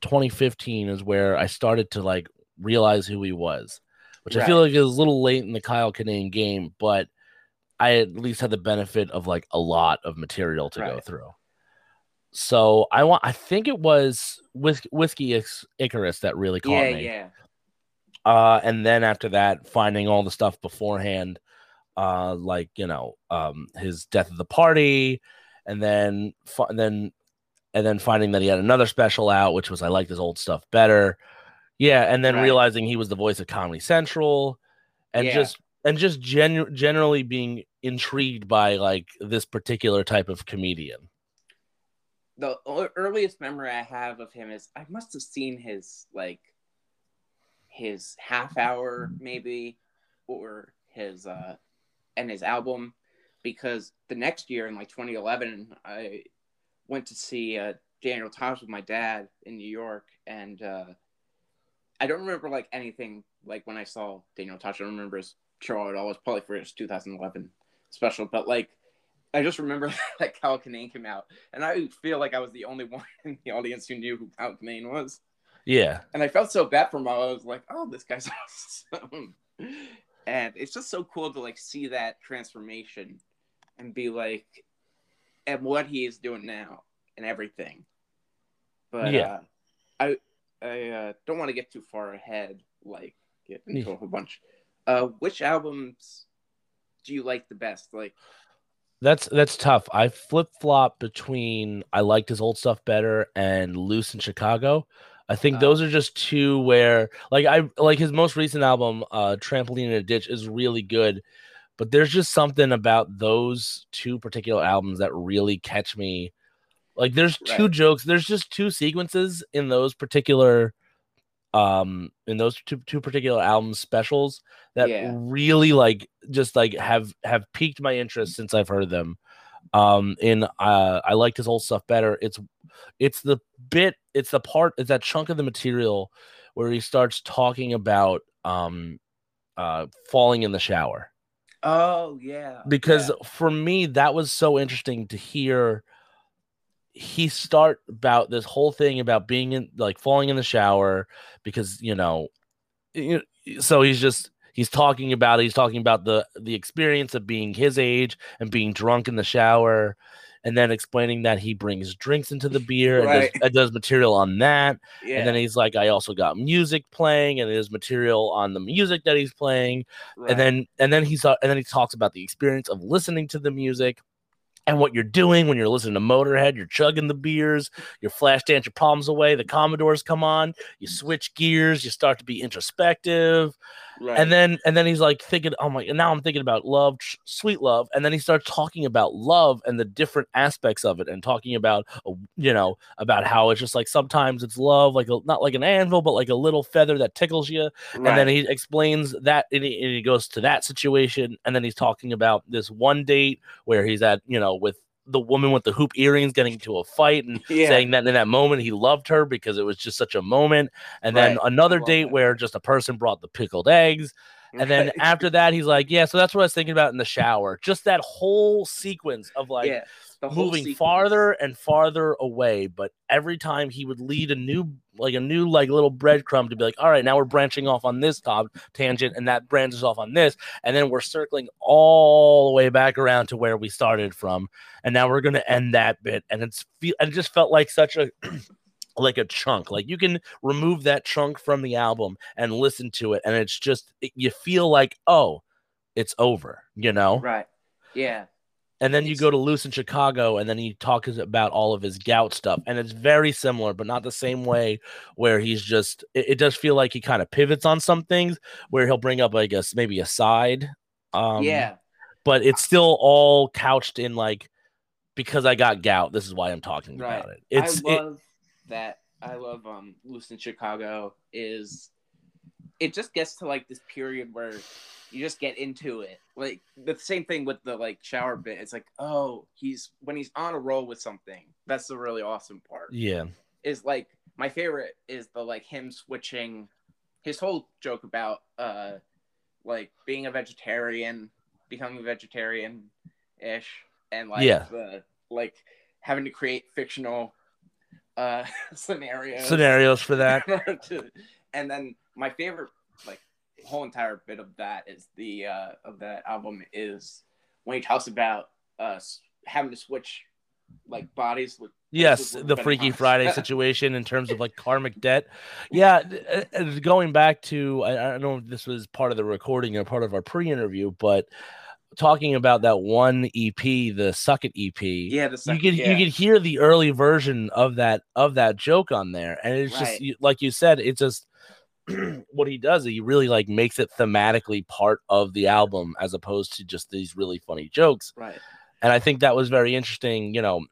2015 is where I started to like realize who he was, which I feel like is a little late in the Kyle Kinane game, but I at least had the benefit of like a lot of material to go through. So I want I think it was Whis- Whiskey Icarus that really caught Yeah, me yeah. Uh and then after that finding all the stuff beforehand uh like you know um his death of the party and then fi- and then and then finding that he had another special out which was i liked his old stuff better yeah and then Right. realizing he was the voice of comedy central and Yeah. just and just genu- generally being intrigued by like this particular type of comedian the earliest memory I have of him is I must have seen his like his half hour maybe or his uh and his album because the next year in like 2011 I went to see uh Daniel Tosh with my dad in New York and uh I don't remember like anything like when I saw Daniel Tosh I don't remember his show at all it was probably for his 2011 special but like I just remember that Kyle Kinane came out and I feel like I was the only one in the audience who knew who Kyle Kinane was. Yeah And I felt so bad for him. I was like, oh, this guy's awesome. And it's just so cool to like see that transformation and be like, and what he is doing now. and everything. But Yeah. uh, I I uh, don't want to get too far ahead, like get into Yeah. a whole bunch. Uh, which albums do you like the best? Like, That's that's tough. I flip flop between I liked his old stuff better and Loose in Chicago. I think those are just two where like I like his most recent album, uh Trampoline in a Ditch is really good, but there's just something about those two particular albums that really catch me. Like there's two Right. jokes, there's just two sequences in those particular um in those two two particular album specials that Yeah. really like just like have have piqued my interest since I've heard them. Um in uh I liked his old stuff better. It's it's the bit, it's the part, it's that chunk of the material where he starts talking about um uh falling in the shower oh yeah, because yeah. for me that was so interesting to hear he start about this whole thing about being in like falling in the shower because you know so he's just he's talking about it. He's talking about the the experience of being his age and being drunk in the shower and then explaining that he brings drinks into the beer and, does, and does material on that. Yeah, and then he's like i also got music playing and there's material on the music that he's playing. Right. and then and then he's uh, and then he talks about the experience of listening to the music and what you're doing when you're listening to Motorhead. You're chugging the beers, you're flash dance your problems away. The Commodores come on, you switch gears, you start to be introspective, right. and then and then he's like thinking, oh my, and now I'm thinking about love, sweet love, and then he starts talking about love and the different aspects of it, and talking about uh, you know about how it's just like sometimes it's love, like a, not like an anvil, but like a little feather that tickles you, and then he explains that and he, and he goes to that situation. And then he's talking about this one date where he's at you know with the woman with the hoop earrings getting into a fight and Yeah. saying that in that moment he loved her because it was just such a moment and then another date that. where just a person brought the pickled eggs and then after that he's like yeah so that's what i was thinking about in the shower just that whole sequence of like yeah, moving sequence. farther and farther away but every time he would lead a new like a new like little breadcrumb to be like all right now we're branching off on this top tangent and that branches off on this and then we're circling all the way back around to where we started from and now we're going to end that bit and it's feel and it just felt like such a like a chunk like you can remove that chunk from the album and listen to it and it's just it- you feel like oh it's over you know Right. Yeah. and then you go to Loose in Chicago, and then he talks about all of his gout stuff, and it's very similar, but not the same way. Where he's just, it, it does feel like he kind of pivots on some things, where he'll bring up, I guess, maybe a side. Um, yeah. but it's still all couched in like, because I got gout, this is why I'm talking Right. about it. It's I it, love that. I love um Loose in Chicago is it just gets to like this period where you just get into it. Like the same thing with the like shower bit. It's like, oh, he's when he's on a roll with something. That's the really awesome part. yeah, Is like my favorite is the like him switching his whole joke about uh like being a vegetarian, becoming a vegetarian ish and like Yeah. the like having to create fictional uh scenarios scenarios for that. to- and then my favorite like whole entire bit of that is the uh of that album is when he talks about uh having to switch like bodies with Yes, with the Freaky Hines. Friday situation in terms of like karmic debt. Yeah, uh, uh, going back to I, I don't know if this was part of the recording or part of our pre-interview, but talking about that one EP, the Suck It EP. yeah the You second, could yeah. you could hear the early version of that of that joke on there, and it's just Right. you, like you said, it just what he does. He really like makes it thematically part of the album as opposed to just these really funny jokes right and I think that was very interesting. You know,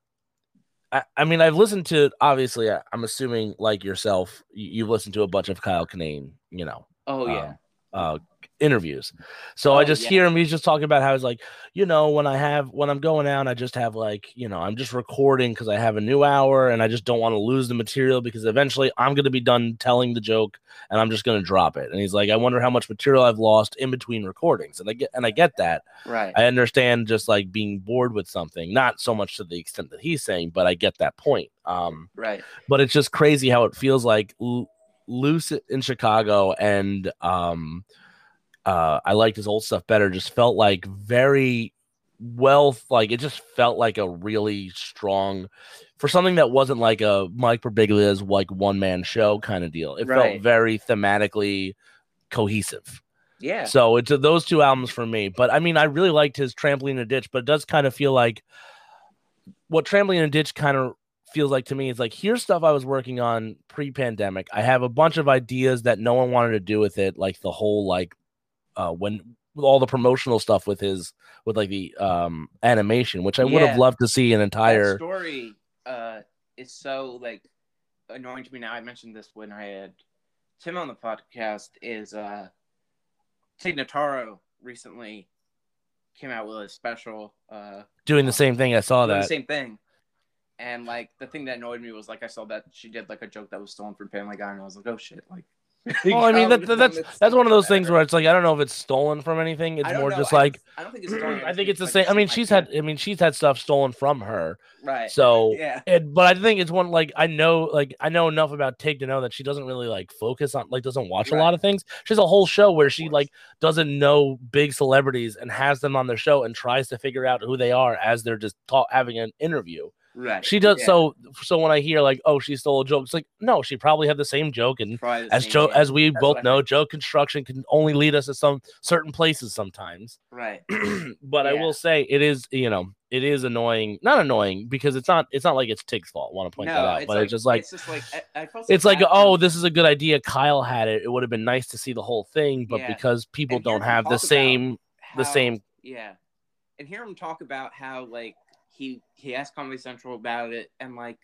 I, I mean, I've listened to obviously. I, I'm assuming like yourself, you, you've listened to a bunch of Kyle Kinane, you know, oh yeah um, uh, interviews. So I Oh, just yeah. hear him. He's just talking about how he's like, you know, when I have when I'm going out, I just have like, you know, I'm just recording because I have a new hour and I just don't want to lose the material because eventually I'm going to be done telling the joke and I'm just going to drop it. And he's like, I wonder how much material I've lost in between recordings, and I get and I get that. right I understand just like being bored with something, not so much to the extent that he's saying, but I get that point. Um, right but it's just crazy how it feels like L- loose in Chicago and um, uh, I liked his old stuff better. Just felt like very well like it just felt like a really strong for something that wasn't like a Mike Birbiglia's like one man show kind of deal. It Right. felt very thematically cohesive. Yeah. So it's those two albums for me. But I mean, I really liked his Trampoline and Ditch, but it does kind of feel like what Trampoline and Ditch kind of feels like to me is like here's stuff I was working on pre-pandemic. I have a bunch of ideas that no one wanted to do with it, like the whole like uh when with all the promotional stuff with his with like the um animation, which I would have loved to see an that entire story uh is so like annoying to me now. I mentioned this when I had Tim on the podcast. Is uh Tig Notaro recently came out with a special uh doing the same thing. I saw doing the that. same thing. And like the thing that annoyed me was like I saw that she did like a joke that was stolen from Family Guy, and I was like, oh shit, like. Well, I mean that, that's that's one of those things where it's like I don't know if it's stolen from anything. It's more know, just I like I don't think it's stolen. I think it's the like same. I mean, she's had. I mean, she's had stuff stolen from her. right. So, yeah, it, but I think it's one like I know, like I know enough about Tig to know that she doesn't really like focus on, like, doesn't watch a lot of things. She has a whole show where she like doesn't know big celebrities and has them on their show and tries to figure out who they are as they're just talk, having an interview. Right. She does Yeah. so. So when I hear like, oh, she stole a joke, it's like no, she probably had the same joke and as Joe, thing. as we That's both what I know, joke construction can only lead us to some certain places sometimes. right. but I will say it is, you know, it is annoying. Not annoying because it's not. It's not like it's Tig's fault. Want to point that out, but it's just like it's just like I, I felt it's like, oh, this is a good idea. Kyle had it. It would have been nice to see the whole thing, but Yeah. because people And don't have the same, the same. Yeah, and hear him talk about how like he he asked Comedy Central about it, and like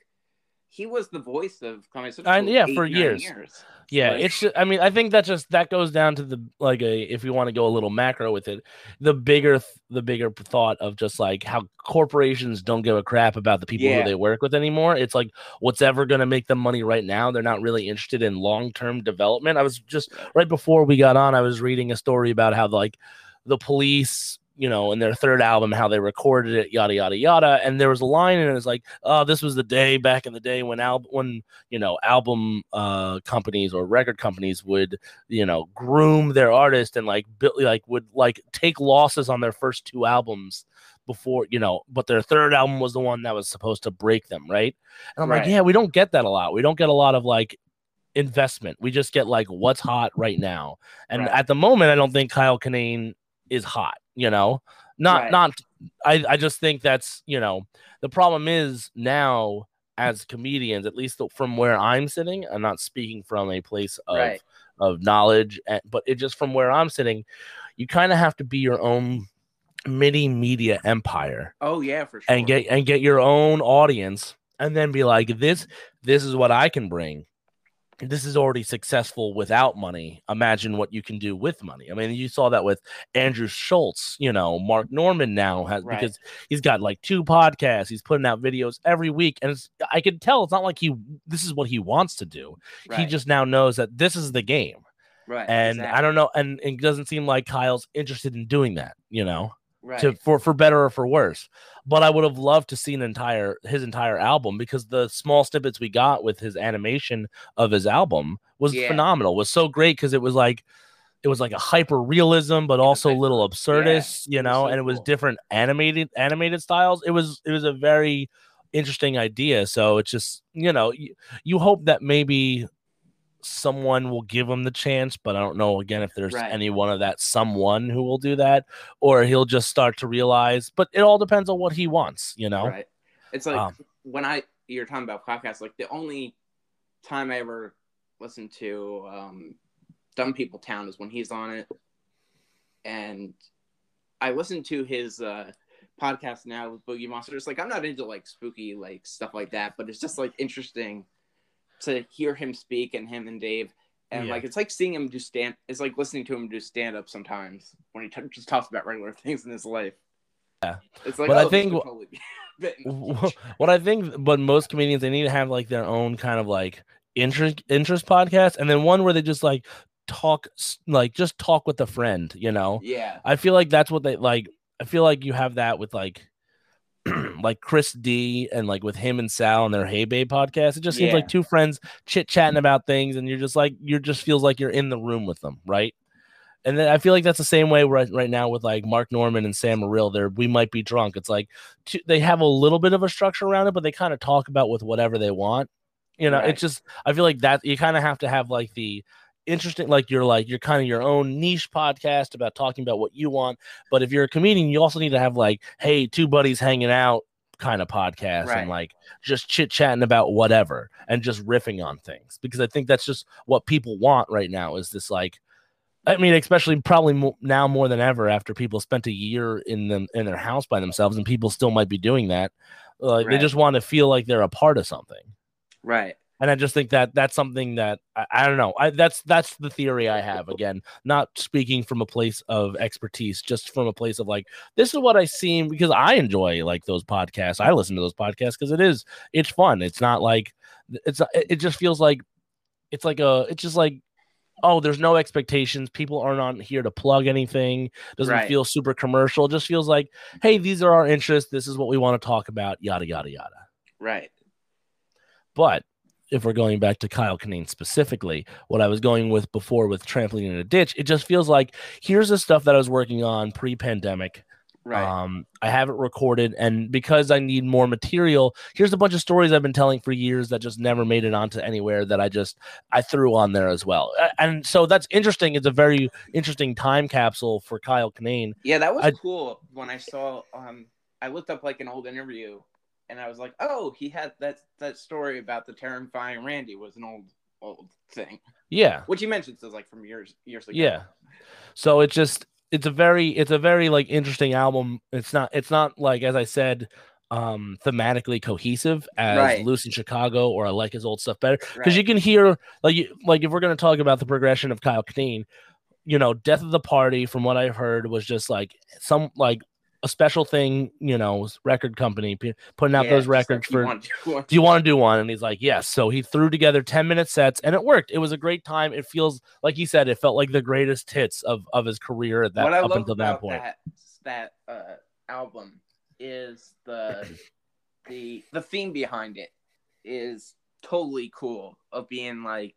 he was the voice of Comedy Central. And, yeah, eight, for years. years. Yeah, Like- it's. Just, I mean, I think that just that goes down to the like a if we want to go a little macro with it, the bigger the bigger thought of just like how corporations don't give a crap about the people Yeah. who they work with anymore. It's like what's ever going to make them money right now. They're not really interested in long term development. I was just right before we got on, I was reading a story about how like the police. You know, in their third album, how they recorded it, yada yada yada, and there was a line in it. It's like, "Oh, this was the day back in the day when al- when you know album uh companies or record companies would you know groom their artist and like build, like would like take losses on their first two albums before you know but their third album was the one that was supposed to break them right? And i'm like yeah we don't get that a lot. We don't get a lot of like investment. We just get like what's hot right now. And Right. at the moment i don't think kyle Kinane is hot you know not Right. not I, I just think that's you know the problem is now as comedians at least from where i'm sitting i'm not speaking from a place of Right. of knowledge eh, but it just from where i'm sitting you kind of have to be your own mini media empire Oh yeah, for sure. and get and get your own audience and then be like this this is what i can bring this is already successful without money imagine what you can do with money. I mean you saw that with andrew schulz you know mark normand now has Right. because he's got like two podcasts he's putting out videos every week and it's, i can tell it's not like he this is what he wants to do. He just now knows that this is the game. Right. and i don't know and it doesn't seem like kyle's interested in doing that you know right. to for for better or for worse. But I would have loved to see an entire his entire album because the small snippets we got with his animation of his album was Yeah. phenomenal. Was so great because it was like it was like a hyper realism, but also a like- little absurdist, you it know, so and it was cool. different animated animated styles. It was it was a very interesting idea. So it's just you know you, you hope that maybe someone will give him the chance, but I don't know again if there's Right. anyone of that someone who will do that, or he'll just start to realize. But it all depends on what he wants, you know. Right. It's like Um, when I you're talking about podcasts, like the only time I ever listened to um Dumb People Town is when he's on it. And I listened to his uh podcast now with Boogie Monsters. Like I'm not into like spooky like stuff like that, but it's just like interesting to hear him speak and him and Dave. And Yeah. like it's like seeing him do stand it's like listening to him do stand up sometimes when he t- just talks about regular things in his life. Yeah. It's like But I oh, this think totally be bit in the Wh- future. what I think, but most comedians they need to have like their own kind of like interest interest podcast, and then one where they just like talk, like just talk with a friend, you know. Yeah. I feel like that's what they like. I feel like you have that with like like Chris D and like with him and Sal on their Hey Babe podcast. It just seems like two friends chit chatting about things, and you're just like you're just feels like you're in the room with them, right? and then I feel like that's the same way right right now with like Mark Normand and Sam Morril. There, we might be drunk. It's like t- they have a little bit of a structure around it, but they kind of talk about with whatever they want. You know, Right. it's just I feel like that you kind of have to have like the interesting, like you're like you're kind of your own niche podcast about talking about what you want. But if you're a comedian, you also need to have like, hey, two buddies hanging out kind of podcast Right. and like just chit chatting about whatever and just riffing on things because I think that's just what people want right now is this like I mean especially probably mo- now more than ever after people spent a year in them in their house by themselves and people still might be doing that like they just want to feel like they're a part of something Right. And I just think that that's something that I, I don't know. I, that's that's the theory I have. Again, not speaking from a place of expertise, just from a place of like this is what I seen because I enjoy like those podcasts. I listen to those podcasts because it is it's fun. It's not like it's it just feels like it's like a it's just like oh there's no expectations people aren't on here to plug anything doesn't Right. feel super commercial it just feels like hey these are our interests this is what we want to talk about yada yada yada Right. but if we're going back to Kyle Kinane specifically, what I was going with before with trampoline in a ditch, it just feels like here's the stuff that I was working on pre-pandemic. Right. Um, I have it recorded, and because I need more material, here's a bunch of stories I've been telling for years that just never made it onto anywhere that I just I threw on there as well. And so that's interesting. It's a very interesting time capsule for Kyle Kinane. yeah, that was I- cool when I saw um I looked up like an old interview and I was like, "Oh, he had that that story about the terrifying Randy was an old old thing." Yeah. Which you mentioned is like from years years ago. Yeah. So it just it's a very it's a very like interesting album. It's not it's not like as I said um thematically cohesive as Right. Loose in Chicago or I like his old stuff better because Right. you can hear like you- like if we're going to talk about the progression of Kyle Kinane, you know, Death of the Party from what I've heard was just like some like a special thing, you know, record company putting out Yeah, those records for want do you want to do one? And he's like, yes. So he threw together 10 minute sets and it worked. It was a great time. It feels like he said, it felt like the greatest hits of, of his career at that what I up love until that point. that that uh, album is the the the theme behind it is totally cool of being like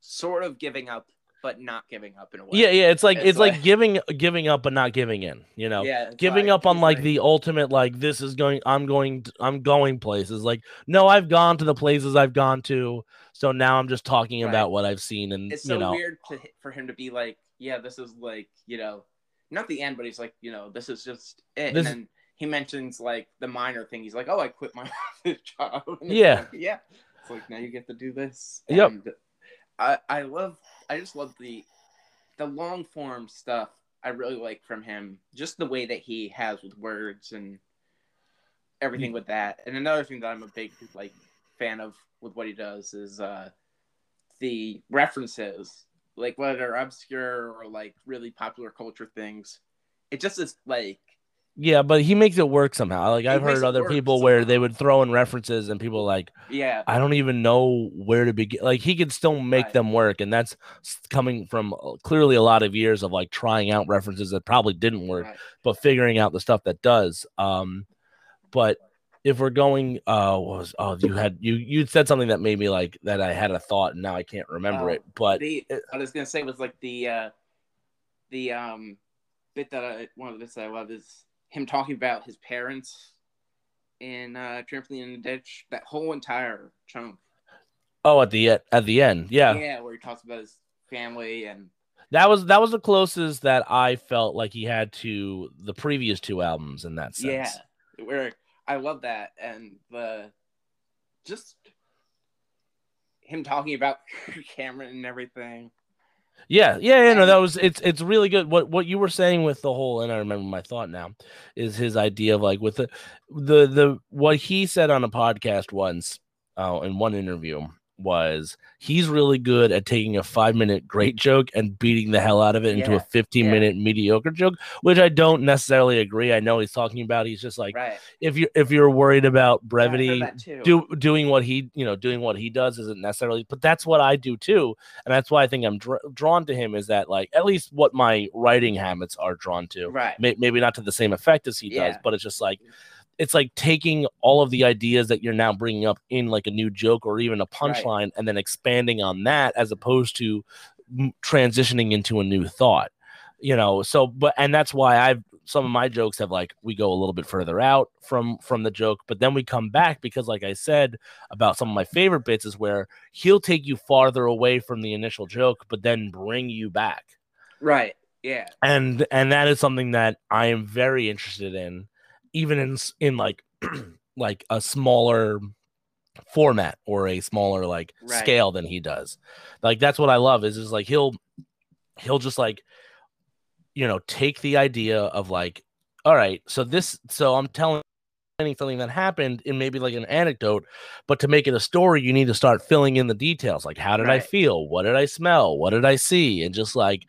sort of giving up but not giving up in a way. Yeah, yeah. It's like it's, It's like, like- giving giving up but not giving in, you know. yeah, Giving up on like the ultimate like this is going I'm going I'm going places. Like no, I've gone to the places I've gone to. So now I'm just talking Right. about what I've seen and It's so you know. weird to for him to be like, yeah, this is like you know, not the end, but he's like, you know, this is just it. This- and then he mentions like the minor thing. He's like, oh, I quit my job. Yeah. like, yeah. It's like now you get to do this. Yep. And I I love I just love the the long form stuff. I really like from him, just the way that he has with words and everything with that. And another thing that I'm a big like fan of with what he does is uh the references, like whether obscure or like really popular culture things. It just is like Yeah, but he makes it work somehow. Like I've heard other people where they would throw in references and people like yeah, I don't even know where to begin. Like he could still make Right. them work, and that's coming from uh, clearly a lot of years of like trying out references that probably didn't work, right. but figuring out the stuff that does. Um, but if we're going, uh, what was oh you had you you said something that made me like that I had a thought and now I can't remember Oh, it. But the I was gonna say was like the uh the um bit that I one of the bits that I love is him talking about his parents in uh trampoline in the ditch. That whole entire chunk. oh, at the at the end, yeah, Yeah, where he talks about his family and that was that was the closest that I felt like he had to the previous two albums in that sense. yeah, where I love that and the just him talking about Cameron and everything. Yeah, yeah, yeah. No, that was it's it's really good. What what you were saying with the whole, and I remember my thought now, is his idea of like with the the the what he said on a podcast once, uh, in one interview was he's really good at taking a five minute great joke and beating the hell out of it into a 15 yeah. minute mediocre joke, which I don't necessarily agree. I know he's talking about. He's just like right. if you if you're worried about Yeah, brevity, too. do doing what he you know doing what he does isn't necessarily but that's what i do too and that's why i think i'm dr- drawn to him is that like at least what my writing habits are drawn to right. May- maybe not to the same effect as he does but it's just like it's like taking all of the ideas that you're now bringing up in like a new joke or even a punchline and then expanding on that as opposed to transitioning into a new thought you know so but and that's why i've some of my jokes have like we go a little bit further out from from the joke but then we come back because like i said about some of my favorite bits is where he'll take you farther away from the initial joke but then bring you back Right. Yeah. and and that is something that i am very interested in even in in like like a smaller format or a smaller like Right. scale than he does. Like that's what i love is is like he'll he'll just like you know take the idea of like all right so this so i'm telling something that happened in maybe like an anecdote but to make it a story you need to start filling in the details. Like how did i feel? What did i smell? What did i see? And just like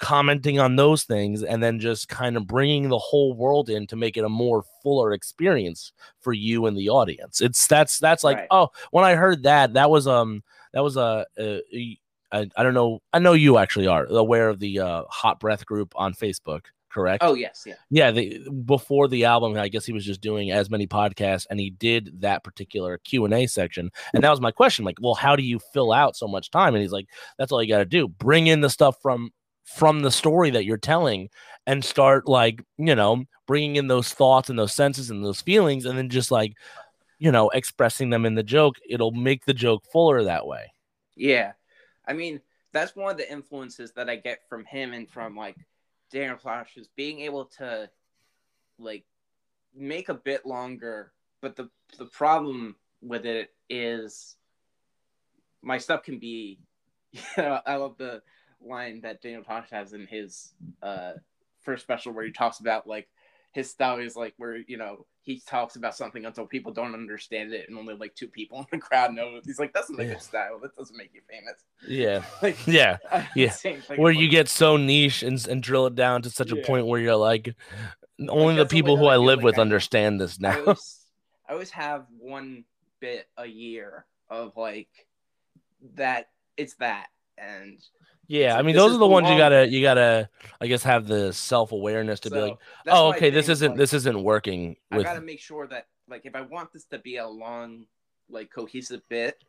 commenting on those things and then just kind of bringing the whole world in to make it a more fuller experience for you and the audience it's that's that's like Right. oh when i heard that that was um that was a, a, a I, I don't know i know you actually are aware of the uh hot breath group on facebook correct Oh yes. Yeah. yeah the, before the album i guess he was just doing as many podcasts and he did that particular q&a section and that was my question like well how do you fill out so much time and he's like that's all you got to do bring in the stuff from from the story that you're telling and start like you know bringing in those thoughts and those senses and those feelings and then just like you know expressing them in the joke it'll make the joke fuller that way Yeah. I mean, that's one of the influences that I get from him and from like Daniel Tosh is being able to like make a bit longer, but the the problem with it is my stuff can be you know, I love the line that Daniel Tosh has in his uh first special where he talks about like his style is like where you know he talks about something until people don't understand it and only like two people in the crowd know it. He's like, that's not a Yeah. good style. That doesn't make you famous. yeah Like, yeah Yeah. where you get so niche and, and drill it down to such a point where you're like only the the people who I i live like with I- understand this I now always, I always have one bit a year of like that. It's that, and Yeah, I mean those are the ones you gotta you gotta I guess have the self awareness to be like, oh okay, this isn't like, this isn't working I gotta make sure that like if I want this to be a long, like cohesive bit,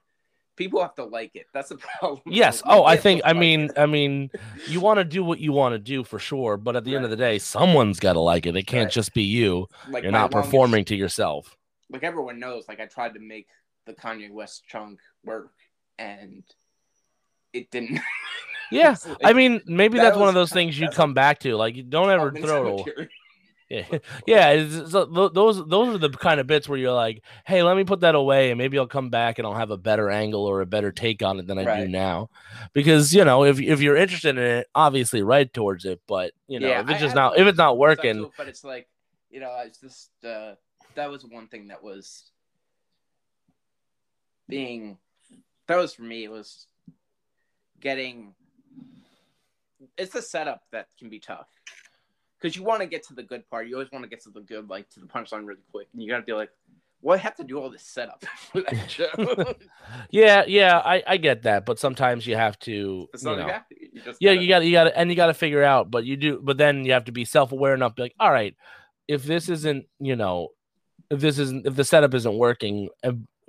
people have to like it. That's the problem. Yes. Like, Oh, I think I like mean it. I mean you want to do what you want to do for sure, but at the end of the day, someone's got to like it. It can't Right. just be you. like You're not longest- performing to yourself. Like everyone knows, like I tried to make the Kanye West chunk work, and it didn't. Yeah. Like, I mean, maybe that that's one of those things you come back to. Like, you don't ever throw it away. Yeah, yeah. So those those are the kind of bits where you're like, hey, let me put that away, and maybe I'll come back and I'll have a better angle or a better take on it than I do now. Because you know, if if you're interested in it, obviously right towards it. But you know, Yeah, if it's I just have, not if it's not working, it, but it's like you know, it's just uh, that was one thing that was being that was for me. It was getting. It's the setup that can be tough because you want to get to the good part. You always want to get to the good, like to the punchline, really quick, and you got to be like, "Well, I have to do all this setup for that show." yeah, yeah, I I get that. But sometimes you have to, It's you not know. You just yeah gotta- you got to you got to and you got to figure out but you do but then you have to be self-aware enough to be like all right if this isn't you know if this isn't if the setup isn't working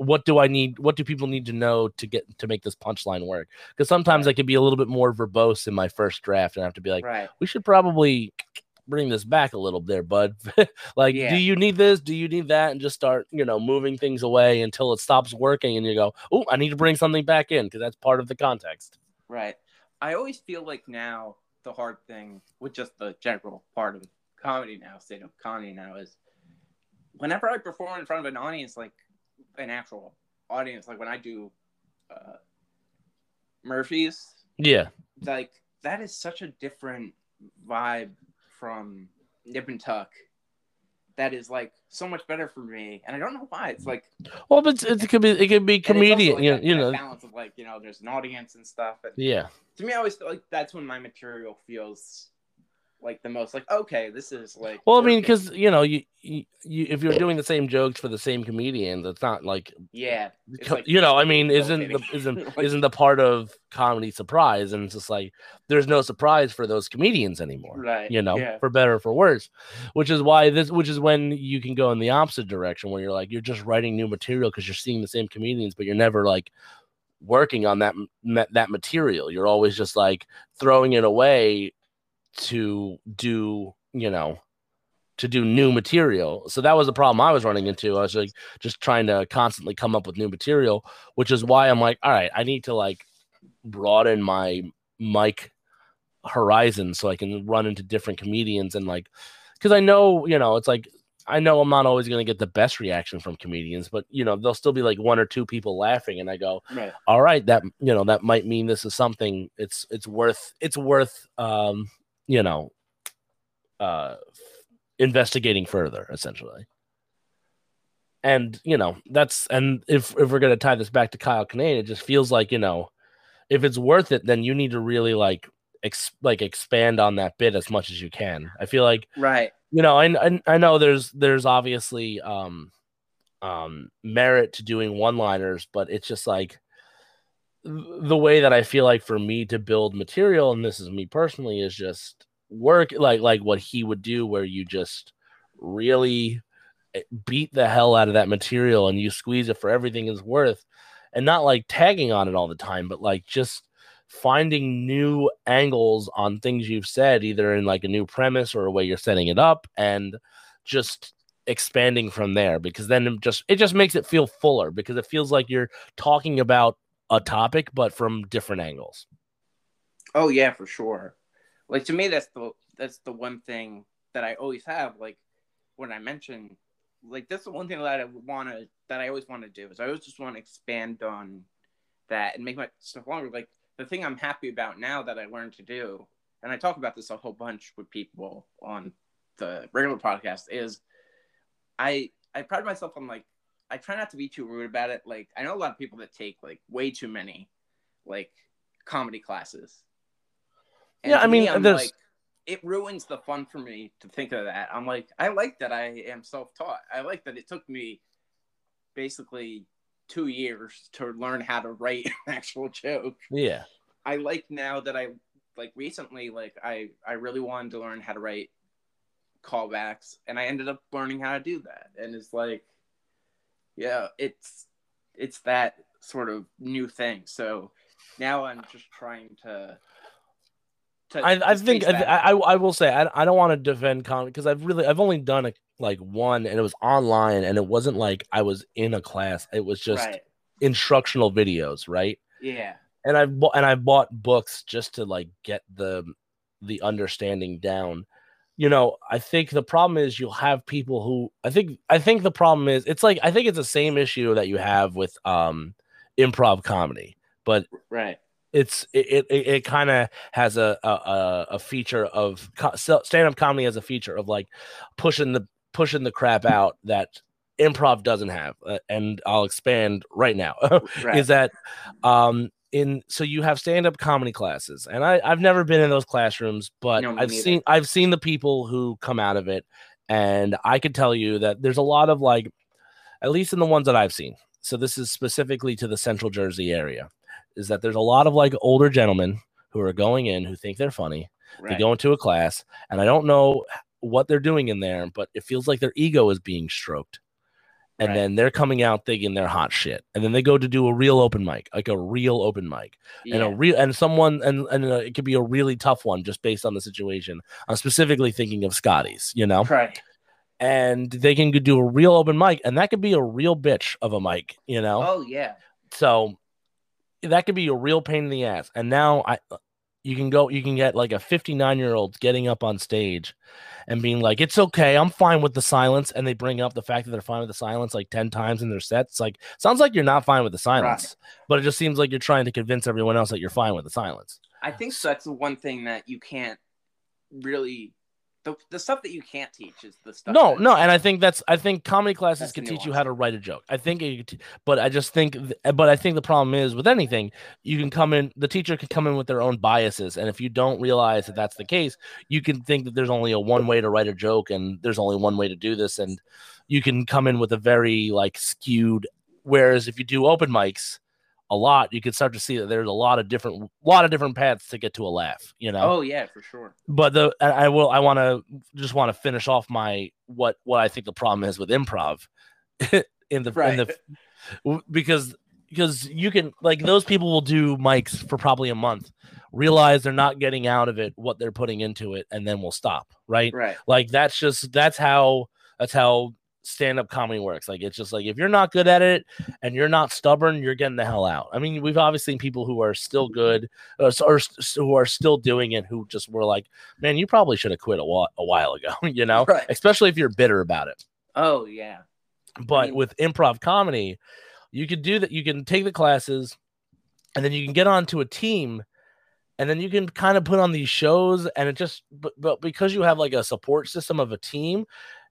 what do i need what do people need to know to get to make this punchline work because sometimes i can be a little bit more verbose in my first draft and i have to be like right. we should probably bring this back a little there bud like Yeah. do you need this do you need that and just start you know moving things away until it stops working and you go oh i need to bring something back in because that's part of the context Right. I always feel like now the hard thing with just the general part of comedy now, state of comedy now, is whenever I perform in front of an audience, like an actual audience, like when I do uh, Murphy's, yeah like that is such a different vibe from Nip and Tuck. That is like so much better for me, and I don't know why. It's like Well, but it could be it could be and it's also, comedian, like, you, that- you know. balance of like you know, there's an audience and stuff, and Yeah, to me, I always feel like that's when my material feels like the most like okay, this is like. well, I mean, because you know, you, you, you if you're doing the same jokes for the same comedian, that's not like, yeah, co- like you know, I mean, isn't the isn't isn't the part of comedy surprise, and it's just like there's no surprise for those comedians anymore. right, You know, yeah, for better or for worse, which is why this, which is when you can go in the opposite direction, where you're like, you're just writing new material because you're seeing the same comedians, but you're never like working on that that material. You're always just like throwing it away to do, you know, to do new material. So that was the problem I was running into. I was like just trying to constantly come up with new material, which is why I'm like, all right, I need to like broaden my mic horizon so I can run into different comedians and like because I know, you know, it's like I know I'm not always going to get the best reaction from comedians, but you know, there'll still be like one or two people laughing and I go, Right. "All right, that you know, that might mean this is something it's it's worth it's worth um, you know, uh investigating further essentially." And, you know, that's and if if we're going to tie this back to Kyle Kinane, it just feels like, you know, if it's worth it, then you need to really like ex- like expand on that bit as much as you can. I feel like Right. you know, I, I I know there's there's obviously um um merit to doing one-liners, but it's just like the way that I feel like for me to build material, and this is me personally, is just work like like what he would do, where you just really eh, beat the hell out of that material and you squeeze it for everything it's worth, and not like tagging on it all the time, but like just finding new angles on things you've said, either in like a new premise or a way you're setting it up, and just expanding from there because then it just it just makes it feel fuller because it feels like you're talking about a topic but from different angles. Oh yeah, for sure. Like to me, that's the that's the one thing that I always have. Like when I mention, like that's the one thing that I want to that I always want to do is I always just want to expand on that and make my stuff longer. Like the thing I'm happy about now that I learned to do, and I talk about this a whole bunch with people on the regular podcast, is I I pride myself on like I try not to be too rude about it. Like I know a lot of people that take like way too many like comedy classes. Yeah, I mean, me, there's- like it ruins the fun for me to think of that. I'm like, I like that I am self-taught. I like that it took me basically two years to learn how to write an actual joke. Yeah. I like now that I like recently like I I really wanted to learn how to write callbacks and I ended up learning how to do that and it's like yeah it's it's that sort of new thing. So now I'm just trying to, to I, I think I. I I will say I, I don't want to defend comedy because I've really I've only done a, like one and it was online and it wasn't like I was in a class. It was just right. instructional videos right? Yeah. And I've bought and I bought books just to like get the the understanding down. You know, I think the problem is you'll have people who I think I think the problem is it's like I think it's the same issue that you have with um improv comedy, but right it's it it, it kind of has a, a a- feature of stand up comedy has a feature of like pushing the pushing the crap out that improv doesn't have, uh, and I'll expand right now. right is that um in so you have stand-up comedy classes and I, i've never been in those classrooms but No, i've neither. seen i've seen the people who come out of it and i could tell you that there's a lot of like at least in the ones that i've seen so this is specifically to the central jersey area is that there's a lot of like older gentlemen who are going in who think they're funny. They go into a class and i don't know what they're doing in there but it feels like their ego is being stroked and Right. then they're coming out thinking they're hot shit. And then they go to do a real open mic like a real open mic. And a real and someone and and uh, it could be a really tough one just based on the situation. I'm specifically thinking of scotty's you know? Right. And they can do a real open mic and that could be a real bitch of a mic you know? Oh yeah. So that could be a real pain in the ass. And now I you can go you can get like a 59 year old getting up on stage and being like, it's okay, I'm fine with the silence. And they bring up the fact that they're fine with the silence like 10 times in their sets. Like, sounds like you're not fine with the silence, but it just seems like you're trying to convince everyone else that you're fine with the silence. I think so that's the one thing that you can't really the, the stuff that you can't teach is the stuff. No, no, and I think that's I think comedy classes That's can teach you how to write a joke. I think, it, but I just think, but I think the problem is with anything, you can come in. The teacher can come in with their own biases, and if you don't realize that that's the case, you can think that there's only a one way to write a joke, and there's only one way to do this, and you can come in with a very like skewed. Whereas if you do open mics a lot, you can start to see that there's a lot of different, lot of different paths to get to a laugh. You know Oh yeah, for sure. but the I will I want to just want to finish off my what what I think the problem is with improv in the in the because because you can like those people will do mics for probably a month, realize they're not getting out of it what they're putting into it, and then we'll stop. Right? Right. Like that's just that's how that's how stand-up comedy works. Like it's just like if you're not good at it and you're not stubborn, you're getting the hell out. I mean, we've obviously seen people who are still mm-hmm. good uh, or, or who are still doing it who just were like, man, you probably should have quit a, while, a while ago, you know, Right. especially if you're bitter about it. Oh yeah. But mean- with improv comedy, you can do that. You can take the classes and then you can get onto a team and then you can kind of put on these shows and it just but, but because you have like a support system of a team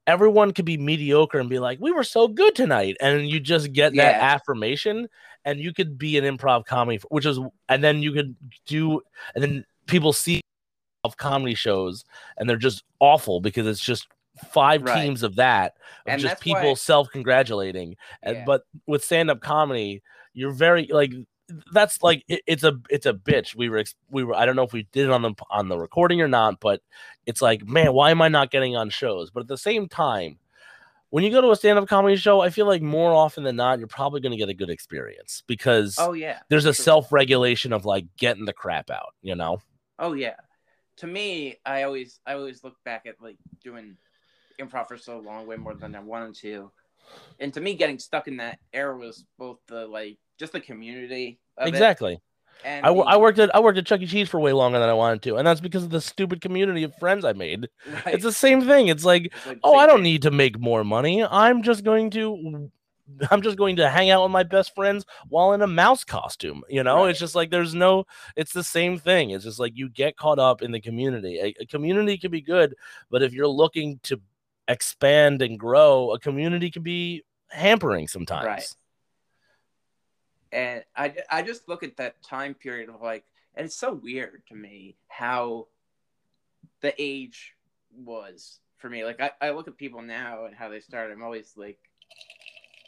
everyone could be mediocre and be like we were so good tonight and you just get that Yeah. affirmation and you could be an improv comedy which is and then you could do and then people see of comedy shows and they're just awful because it's just five Right. teams of that of And just people why- self-congratulating Yeah. but with stand-up comedy you're very like that's like it, it's a it's a bitch we were ex- we were i don't know if we did it on the on the recording or not but it's like man why am i not getting on shows but at the same time when you go to a stand-up comedy show i feel like more often than not you're probably going to get a good experience because Oh yeah. there's a sure. self-regulation of like getting the crap out you know Oh yeah. To me, I always I always look back at like doing improv for so long, way more than I wanted to. And to me, getting stuck in that era was both the like just the community. Of it exactly and I, the- I worked at I worked at Chuck E. Cheese for way longer than I wanted to, and that's because of the stupid community of friends I made. right. It's the same thing. It's like, It's like oh, I don't thing. need to make more money. I'm just going to, I'm just going to hang out with my best friends while in a mouse costume. You know, it's just like there's no. It's the same thing. It's just like you get caught up in the community. A, a community can be good, but if you're looking to expand and grow, a community can be hampering sometimes. And I, I just look at that time period of like and it's so weird to me how the age was for me like I, I look at people now and how they started i'm always like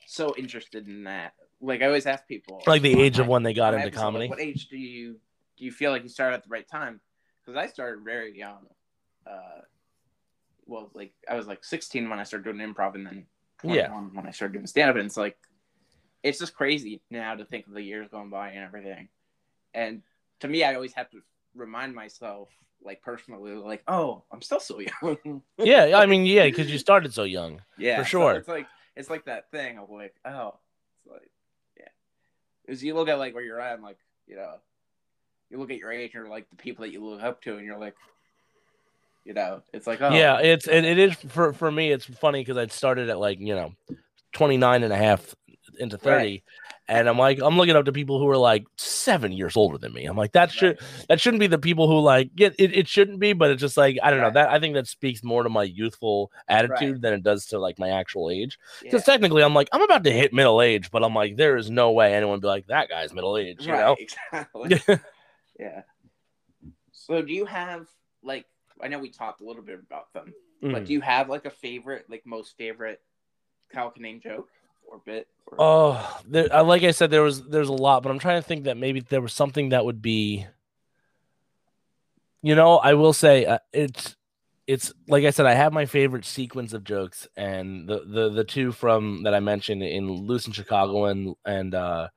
so interested in that like i always ask people Like the age of when they got into episode, like, comedy. what age do you do you feel like you started at the right time because i started very young uh well like i was like 16 when i started doing improv and then 21 Yeah. when i started doing stand-up and it's like it's just crazy now to think of the years going by and everything. And to me, I always have to remind myself, like personally, like, oh, I'm still so young. yeah, I mean, yeah, because you started so young. yeah, for so sure. it's like it's like that thing of like, oh, it's like, yeah, because you look at like where you're at, and like, you know, you look at your age, and you're like the people that you look up to, and you're like, you know, it's like, oh, yeah it's it, it is for for me it's funny because i started at like you know 29 and a half into 30 Right. and i'm like i'm looking up to people who are like seven years older than me i'm like that should that shouldn't be the people who like get it, it shouldn't be but it's just like i don't know that i think that speaks more to my youthful attitude Right. than it does to like my actual age yeah. because technically i'm like i'm about to hit middle age but i'm like there is no way anyone would be like that guy's middle age you right, know exactly. yeah. So, do you have like? I know we talked a little bit about them, but Mhm. do you have like a favorite, like most favorite Kyle Kinane joke or bit? Or... Oh, there, like I said, there was there's a lot, but I'm trying to think that maybe there was something that would be. You know, I will say uh, it's it's like I said, I have my favorite sequence of jokes, and the the the two from that I mentioned in Loose in Chicago and and uh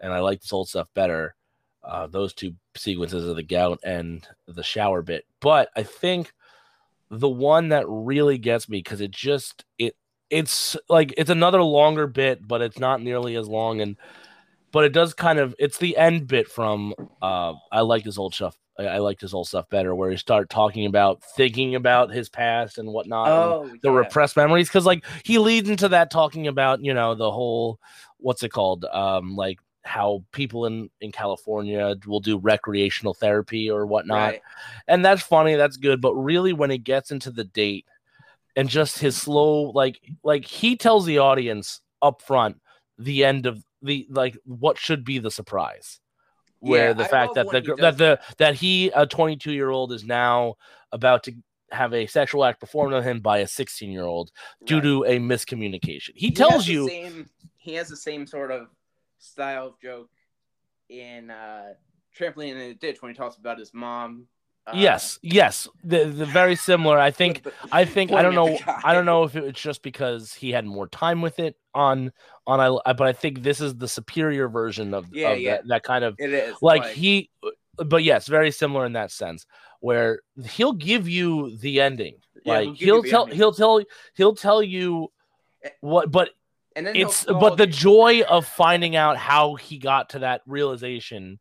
and I like this old stuff better. Uh, those two sequences of the gout and the shower bit, but I think the one that really gets me because it just it it's like it's another longer bit, but it's not nearly as long and but it does kind of it's the end bit from uh I like this old stuff. I, I like this old stuff better where he start talking about thinking about his past and whatnot. and oh, the yeah. repressed memories because like he leads into that talking about you know the whole what's it called um like how people in in california will do recreational therapy or whatnot Right. and that's funny that's good but really when it gets into the date and just his slow like like he tells the audience up front the end of the like what should be the surprise. Where Yeah, the I fact that the he that the that he a 22 year old is now about to have a sexual act performed on him by a 16 year old due Right. to a miscommunication. He He tells you same, he has the same sort of style of joke in uh, trampoline in the ditch when he talks about his mom Uh, yes, yes, the, the very similar. I think I think I don't know. I don't know if it was just because he had more time with it on on I, but I think this is the superior version of, Yeah, of yeah. That, that kind of It is like he. But yes, very similar in that sense, where he'll give you the ending. Yeah, like he'll he'll tell ending. he'll tell he'll tell you Eh, what, but and then it's but the joy of finding out how he got to that realization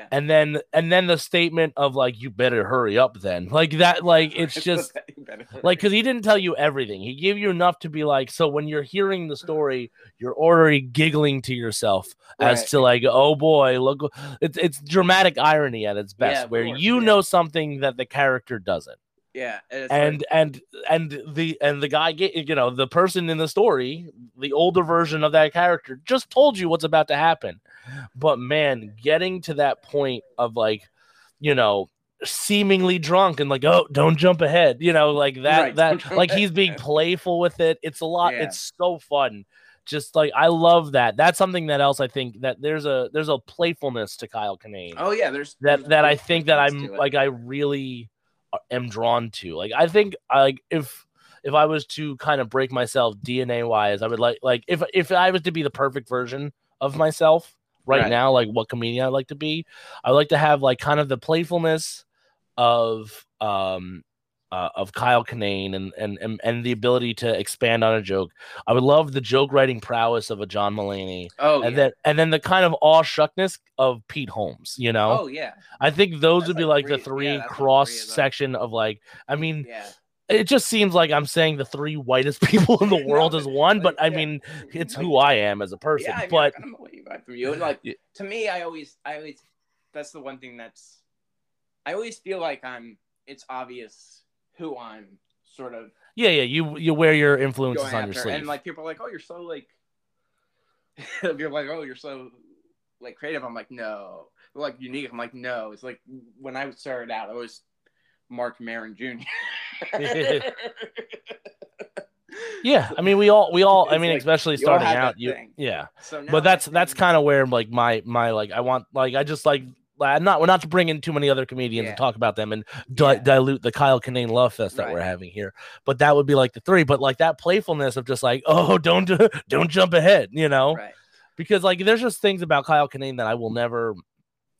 Yeah. and then and then the statement of like you better hurry up then like that like it's just You better hurry. like because he didn't tell you everything he gave you enough to be like so when you're hearing the story you're already giggling to yourself as to like oh boy look it's it's dramatic irony at its best Yeah, where course, you yeah. know something that the character doesn't yeah, and, and and and the and the guy get you know the person in the story the older version of that character just told you what's about to happen. But man getting to that point of like you know seemingly drunk and like oh don't jump ahead you know like that Right, that like he's being playful with it. It's a lot. Yeah. it's so fun. Just like i love that. That's something that else i think that there's a there's a playfulness to kyle Kinane oh yeah, there's that there's that I think that I'm like I really am drawn to. Like I think like if if I was to kind of break myself DNA wise, I would like like if if I was to be the perfect version of myself right, Right. now, like what comedian I'd like to be, I would like to have like kind of the playfulness of um uh, of Kyle Kinane and, and and and the ability to expand on a joke. I would love the joke writing prowess of a John Mulaney, oh and yeah. then and then the kind of aw shuckness of Pete Holmes. You know, oh yeah, I think those That's would be like like, the three- yeah, three cross three of section of like. I mean, yeah. it just seems like I'm saying the three whitest people in the No, world but, as one, but I mean, it's who I am as a person. Yeah, I mean, but I don't know what you got from you. Like to me, I always, I always, that's the one thing that's, I always feel like I'm. It's obvious who I'm sort of yeah, yeah, you you wear your influences on your sleeve. and like people are like, "Oh, you're so like," you're like, "Oh, you're so like creative." I'm like, "No." Like unique. I'm like, "No." It's like when I started out, I was Marc Maron Jr. yeah, I mean, we all we all. I mean, like, especially starting out, you thing. yeah. So But that's that's kind of where like my my like I want like I just like. Like, Not we're not to bring in too many other comedians Yeah. and talk about them and di- Yeah. dilute the Kyle Kinane love fest that we're having here, but that would be like the three. But like that playfulness of just like, oh, don't don't jump ahead, you know? right. because like there's just things about Kyle Kinane that I will never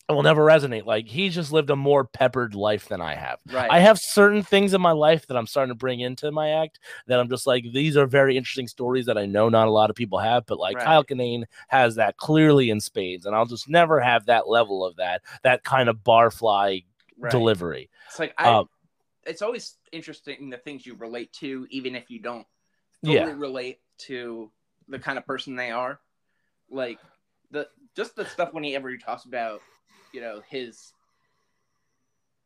I will never resonate. Like he's just lived a more peppered life than I have. Right. I have certain things in my life that I'm starting to bring into my act that I'm just like these are very interesting stories that I know not a lot of people have, but like Right. Kyle Kinane has that clearly in spades, and I'll just never have that level of that that kind of barfly right. delivery. It's like I. Um, it's always interesting the things you relate to, even if you don't Yeah. relate to the kind of person they are. Like the just the stuff when he ever talks about, you know, his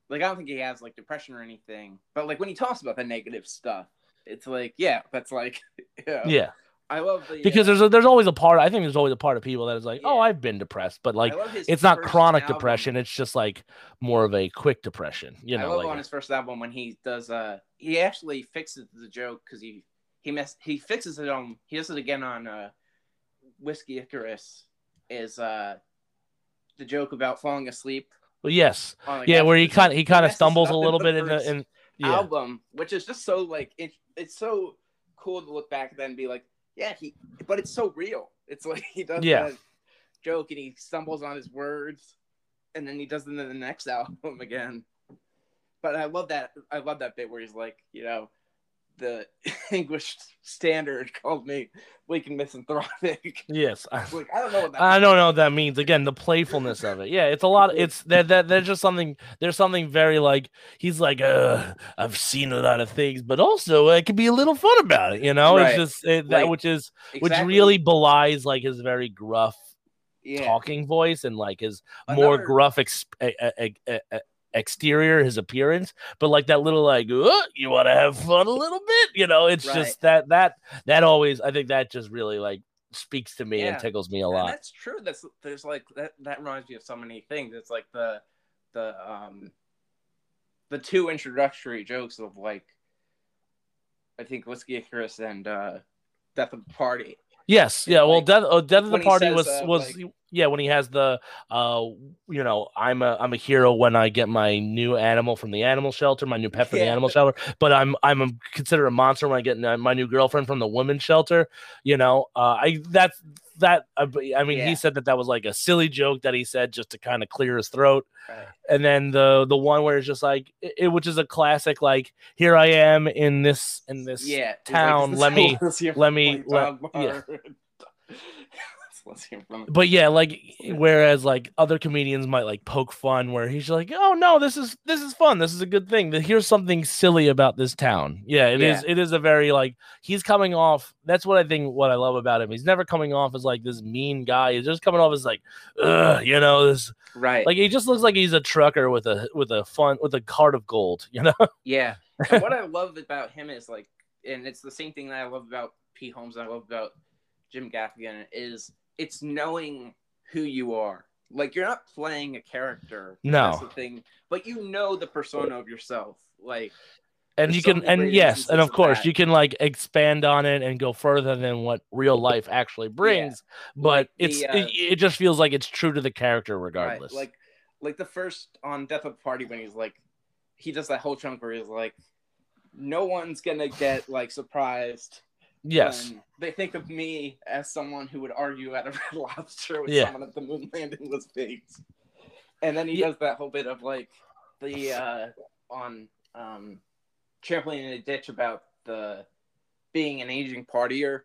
like I don't think he has like depression or anything, but like when he talks about the negative stuff, it's like yeah, that's like yeah. Yeah, I love the because uh, there's a, there's always a part. I think there's always a part of people that is like, oh, I've been depressed, but like I it's not chronic album. depression. It's just like more of a quick depression. You I know, love like on his first album when he does uh he actually fixes the joke because he he mess he fixes it on he does it again on uh Whiskey Icarus is uh the joke about falling asleep well, yes, yeah, where he kind of he kind of stumbles a little bit in the in yeah album, which is just so like it, it's so cool to look back then and be like, yeah, he but it's so real. It's like he does Yeah. that joke and he stumbles on his words and then he does it in the next album again. But I love that I love that bit where he's like, you know, the English standard called me weak and misanthropic. yes. I, like I don't know what that I don't know what that means. Again, the playfulness of it. Yeah, it's a lot. It's that that there's just something. There's something very like he's like, uh, I've seen a lot of things, but also it can be a little fun about it. You know, Right. it's just it, that Like, which is which really belies like his very gruff yeah. talking voice and like his more gruff exp- e- e- e- exterior, his appearance, but like that little like, "Uh, you want to have fun a little bit, you know? It's Right. just that that that always, I think that just really like speaks to me and tickles me a And lot. that's true. That's there's like that. That reminds me of so many things. It's like the the um the two introductory jokes of like I think Whiskey Icarus and uh Death of the Party. Yes, yeah. Well, death, uh, death of the party says, was uh, was like- yeah when he has the uh you know I'm a I'm a hero when I get my new animal from the animal shelter, my new pet from the animal shelter, but I'm I'm a, considered a monster when I get my new girlfriend from the women's shelter. You know, uh, I that's that. Uh, I, I mean, Yeah. he said that that was like a silly joke that he said just to kind of clear his throat. Right. And then the the one where it's just like it, which is a classic like here I am in this in this Yeah, town, "This let is me- let me- let- yeah. Bar." Celestia from- but yeah, like whereas like other comedians might like poke fun where he's like, "Oh no, this is this is fun. This is a good thing. Here's something silly about this town." Yeah, it is. Yeah. It is a very like he's coming off. That's what I think. What I love about him. He's never coming off as like this mean guy. He's just coming off as like, Ugh, you know, this right. like he just looks like he's a trucker with a with a fun with a cart of gold. You know? Yeah. What I love about him is like, and it's the same thing that I love about Pete Holmes and I love about Jim Gaffigan is it's knowing who you are. Like you're not playing a character. No. The thing. But you know the persona of yourself. Like and you can and yes and of course you can like expand on it and go further than what real life actually brings but Like the, it's uh, it, it just feels like it's true to the character regardless Right. Like like the first on Death of the Party when he's like he does that whole chunk where he's like no one's gonna get like surprised yes they think of me as someone who would argue at a red lobster with Yeah. someone if the moon landing was faked. And then he Yeah. does that whole bit of like the uh on um trampoline in a ditch about the being an aging partier.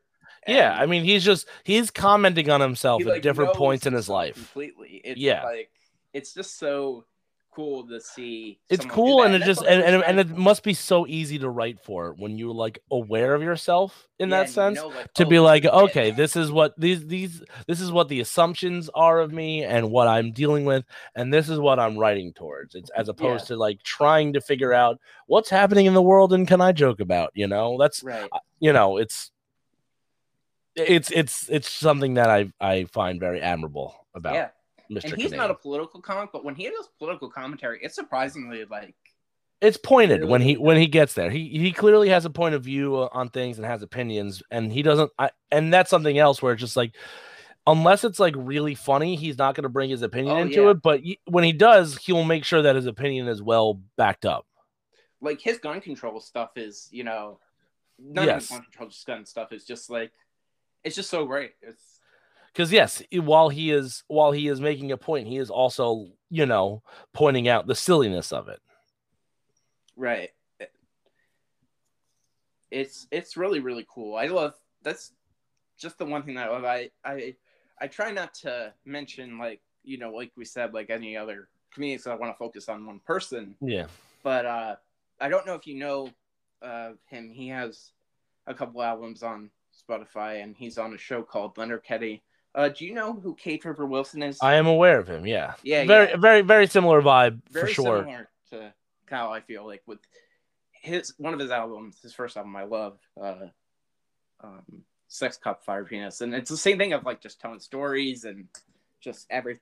yeah i mean he's just he's commenting on himself he, at like, different points in his life completely. It's Yeah. like it's just so cool to see. it's cool and it that's just and, and, and it must be so easy to write for when you're like aware of yourself in Yeah, that and you sense know, like, to oh, be like okay this is what these these this is what the assumptions are of me and what i'm dealing with and this is what i'm writing towards it's as opposed to like trying to figure out what's happening in the world and can i joke about you know that's right. you know it's it's it's it's something that i i find very admirable about Yeah. Mr And he's not a political comic, but when he does political commentary, it's surprisingly like it's pointed when he when he gets there he he clearly has a point of view uh, on things and has opinions and he doesn't I, and that's something else where it's just like unless it's like really funny he's not going to bring his opinion Oh, into yeah. it but when he does he'll make sure that his opinion is well backed up like his gun control stuff is, you know, none Yes. of his gun control just gun stuff is just like it's just so great. It's because yes while he is while he is making a point he is also you know pointing out the silliness of it right. It's it's really really cool. I love that's just the one thing that I love. I I I try not to mention like you know like we said like any other comedians. I want to focus on one person. yeah but uh, I don't know if you know uh, him. He has a couple albums on Spotify, and he's on a show called Leonard Ketty. Uh, do you know who Kate River Wilson is? i am aware of him yeah Yeah, very yeah. very very similar vibe Very for sure similar to Kyle. I feel like with his one of his albums, his first album, I love. Uh, um, Sex Cup Fire Penis, and it's the same thing of like just telling stories and just every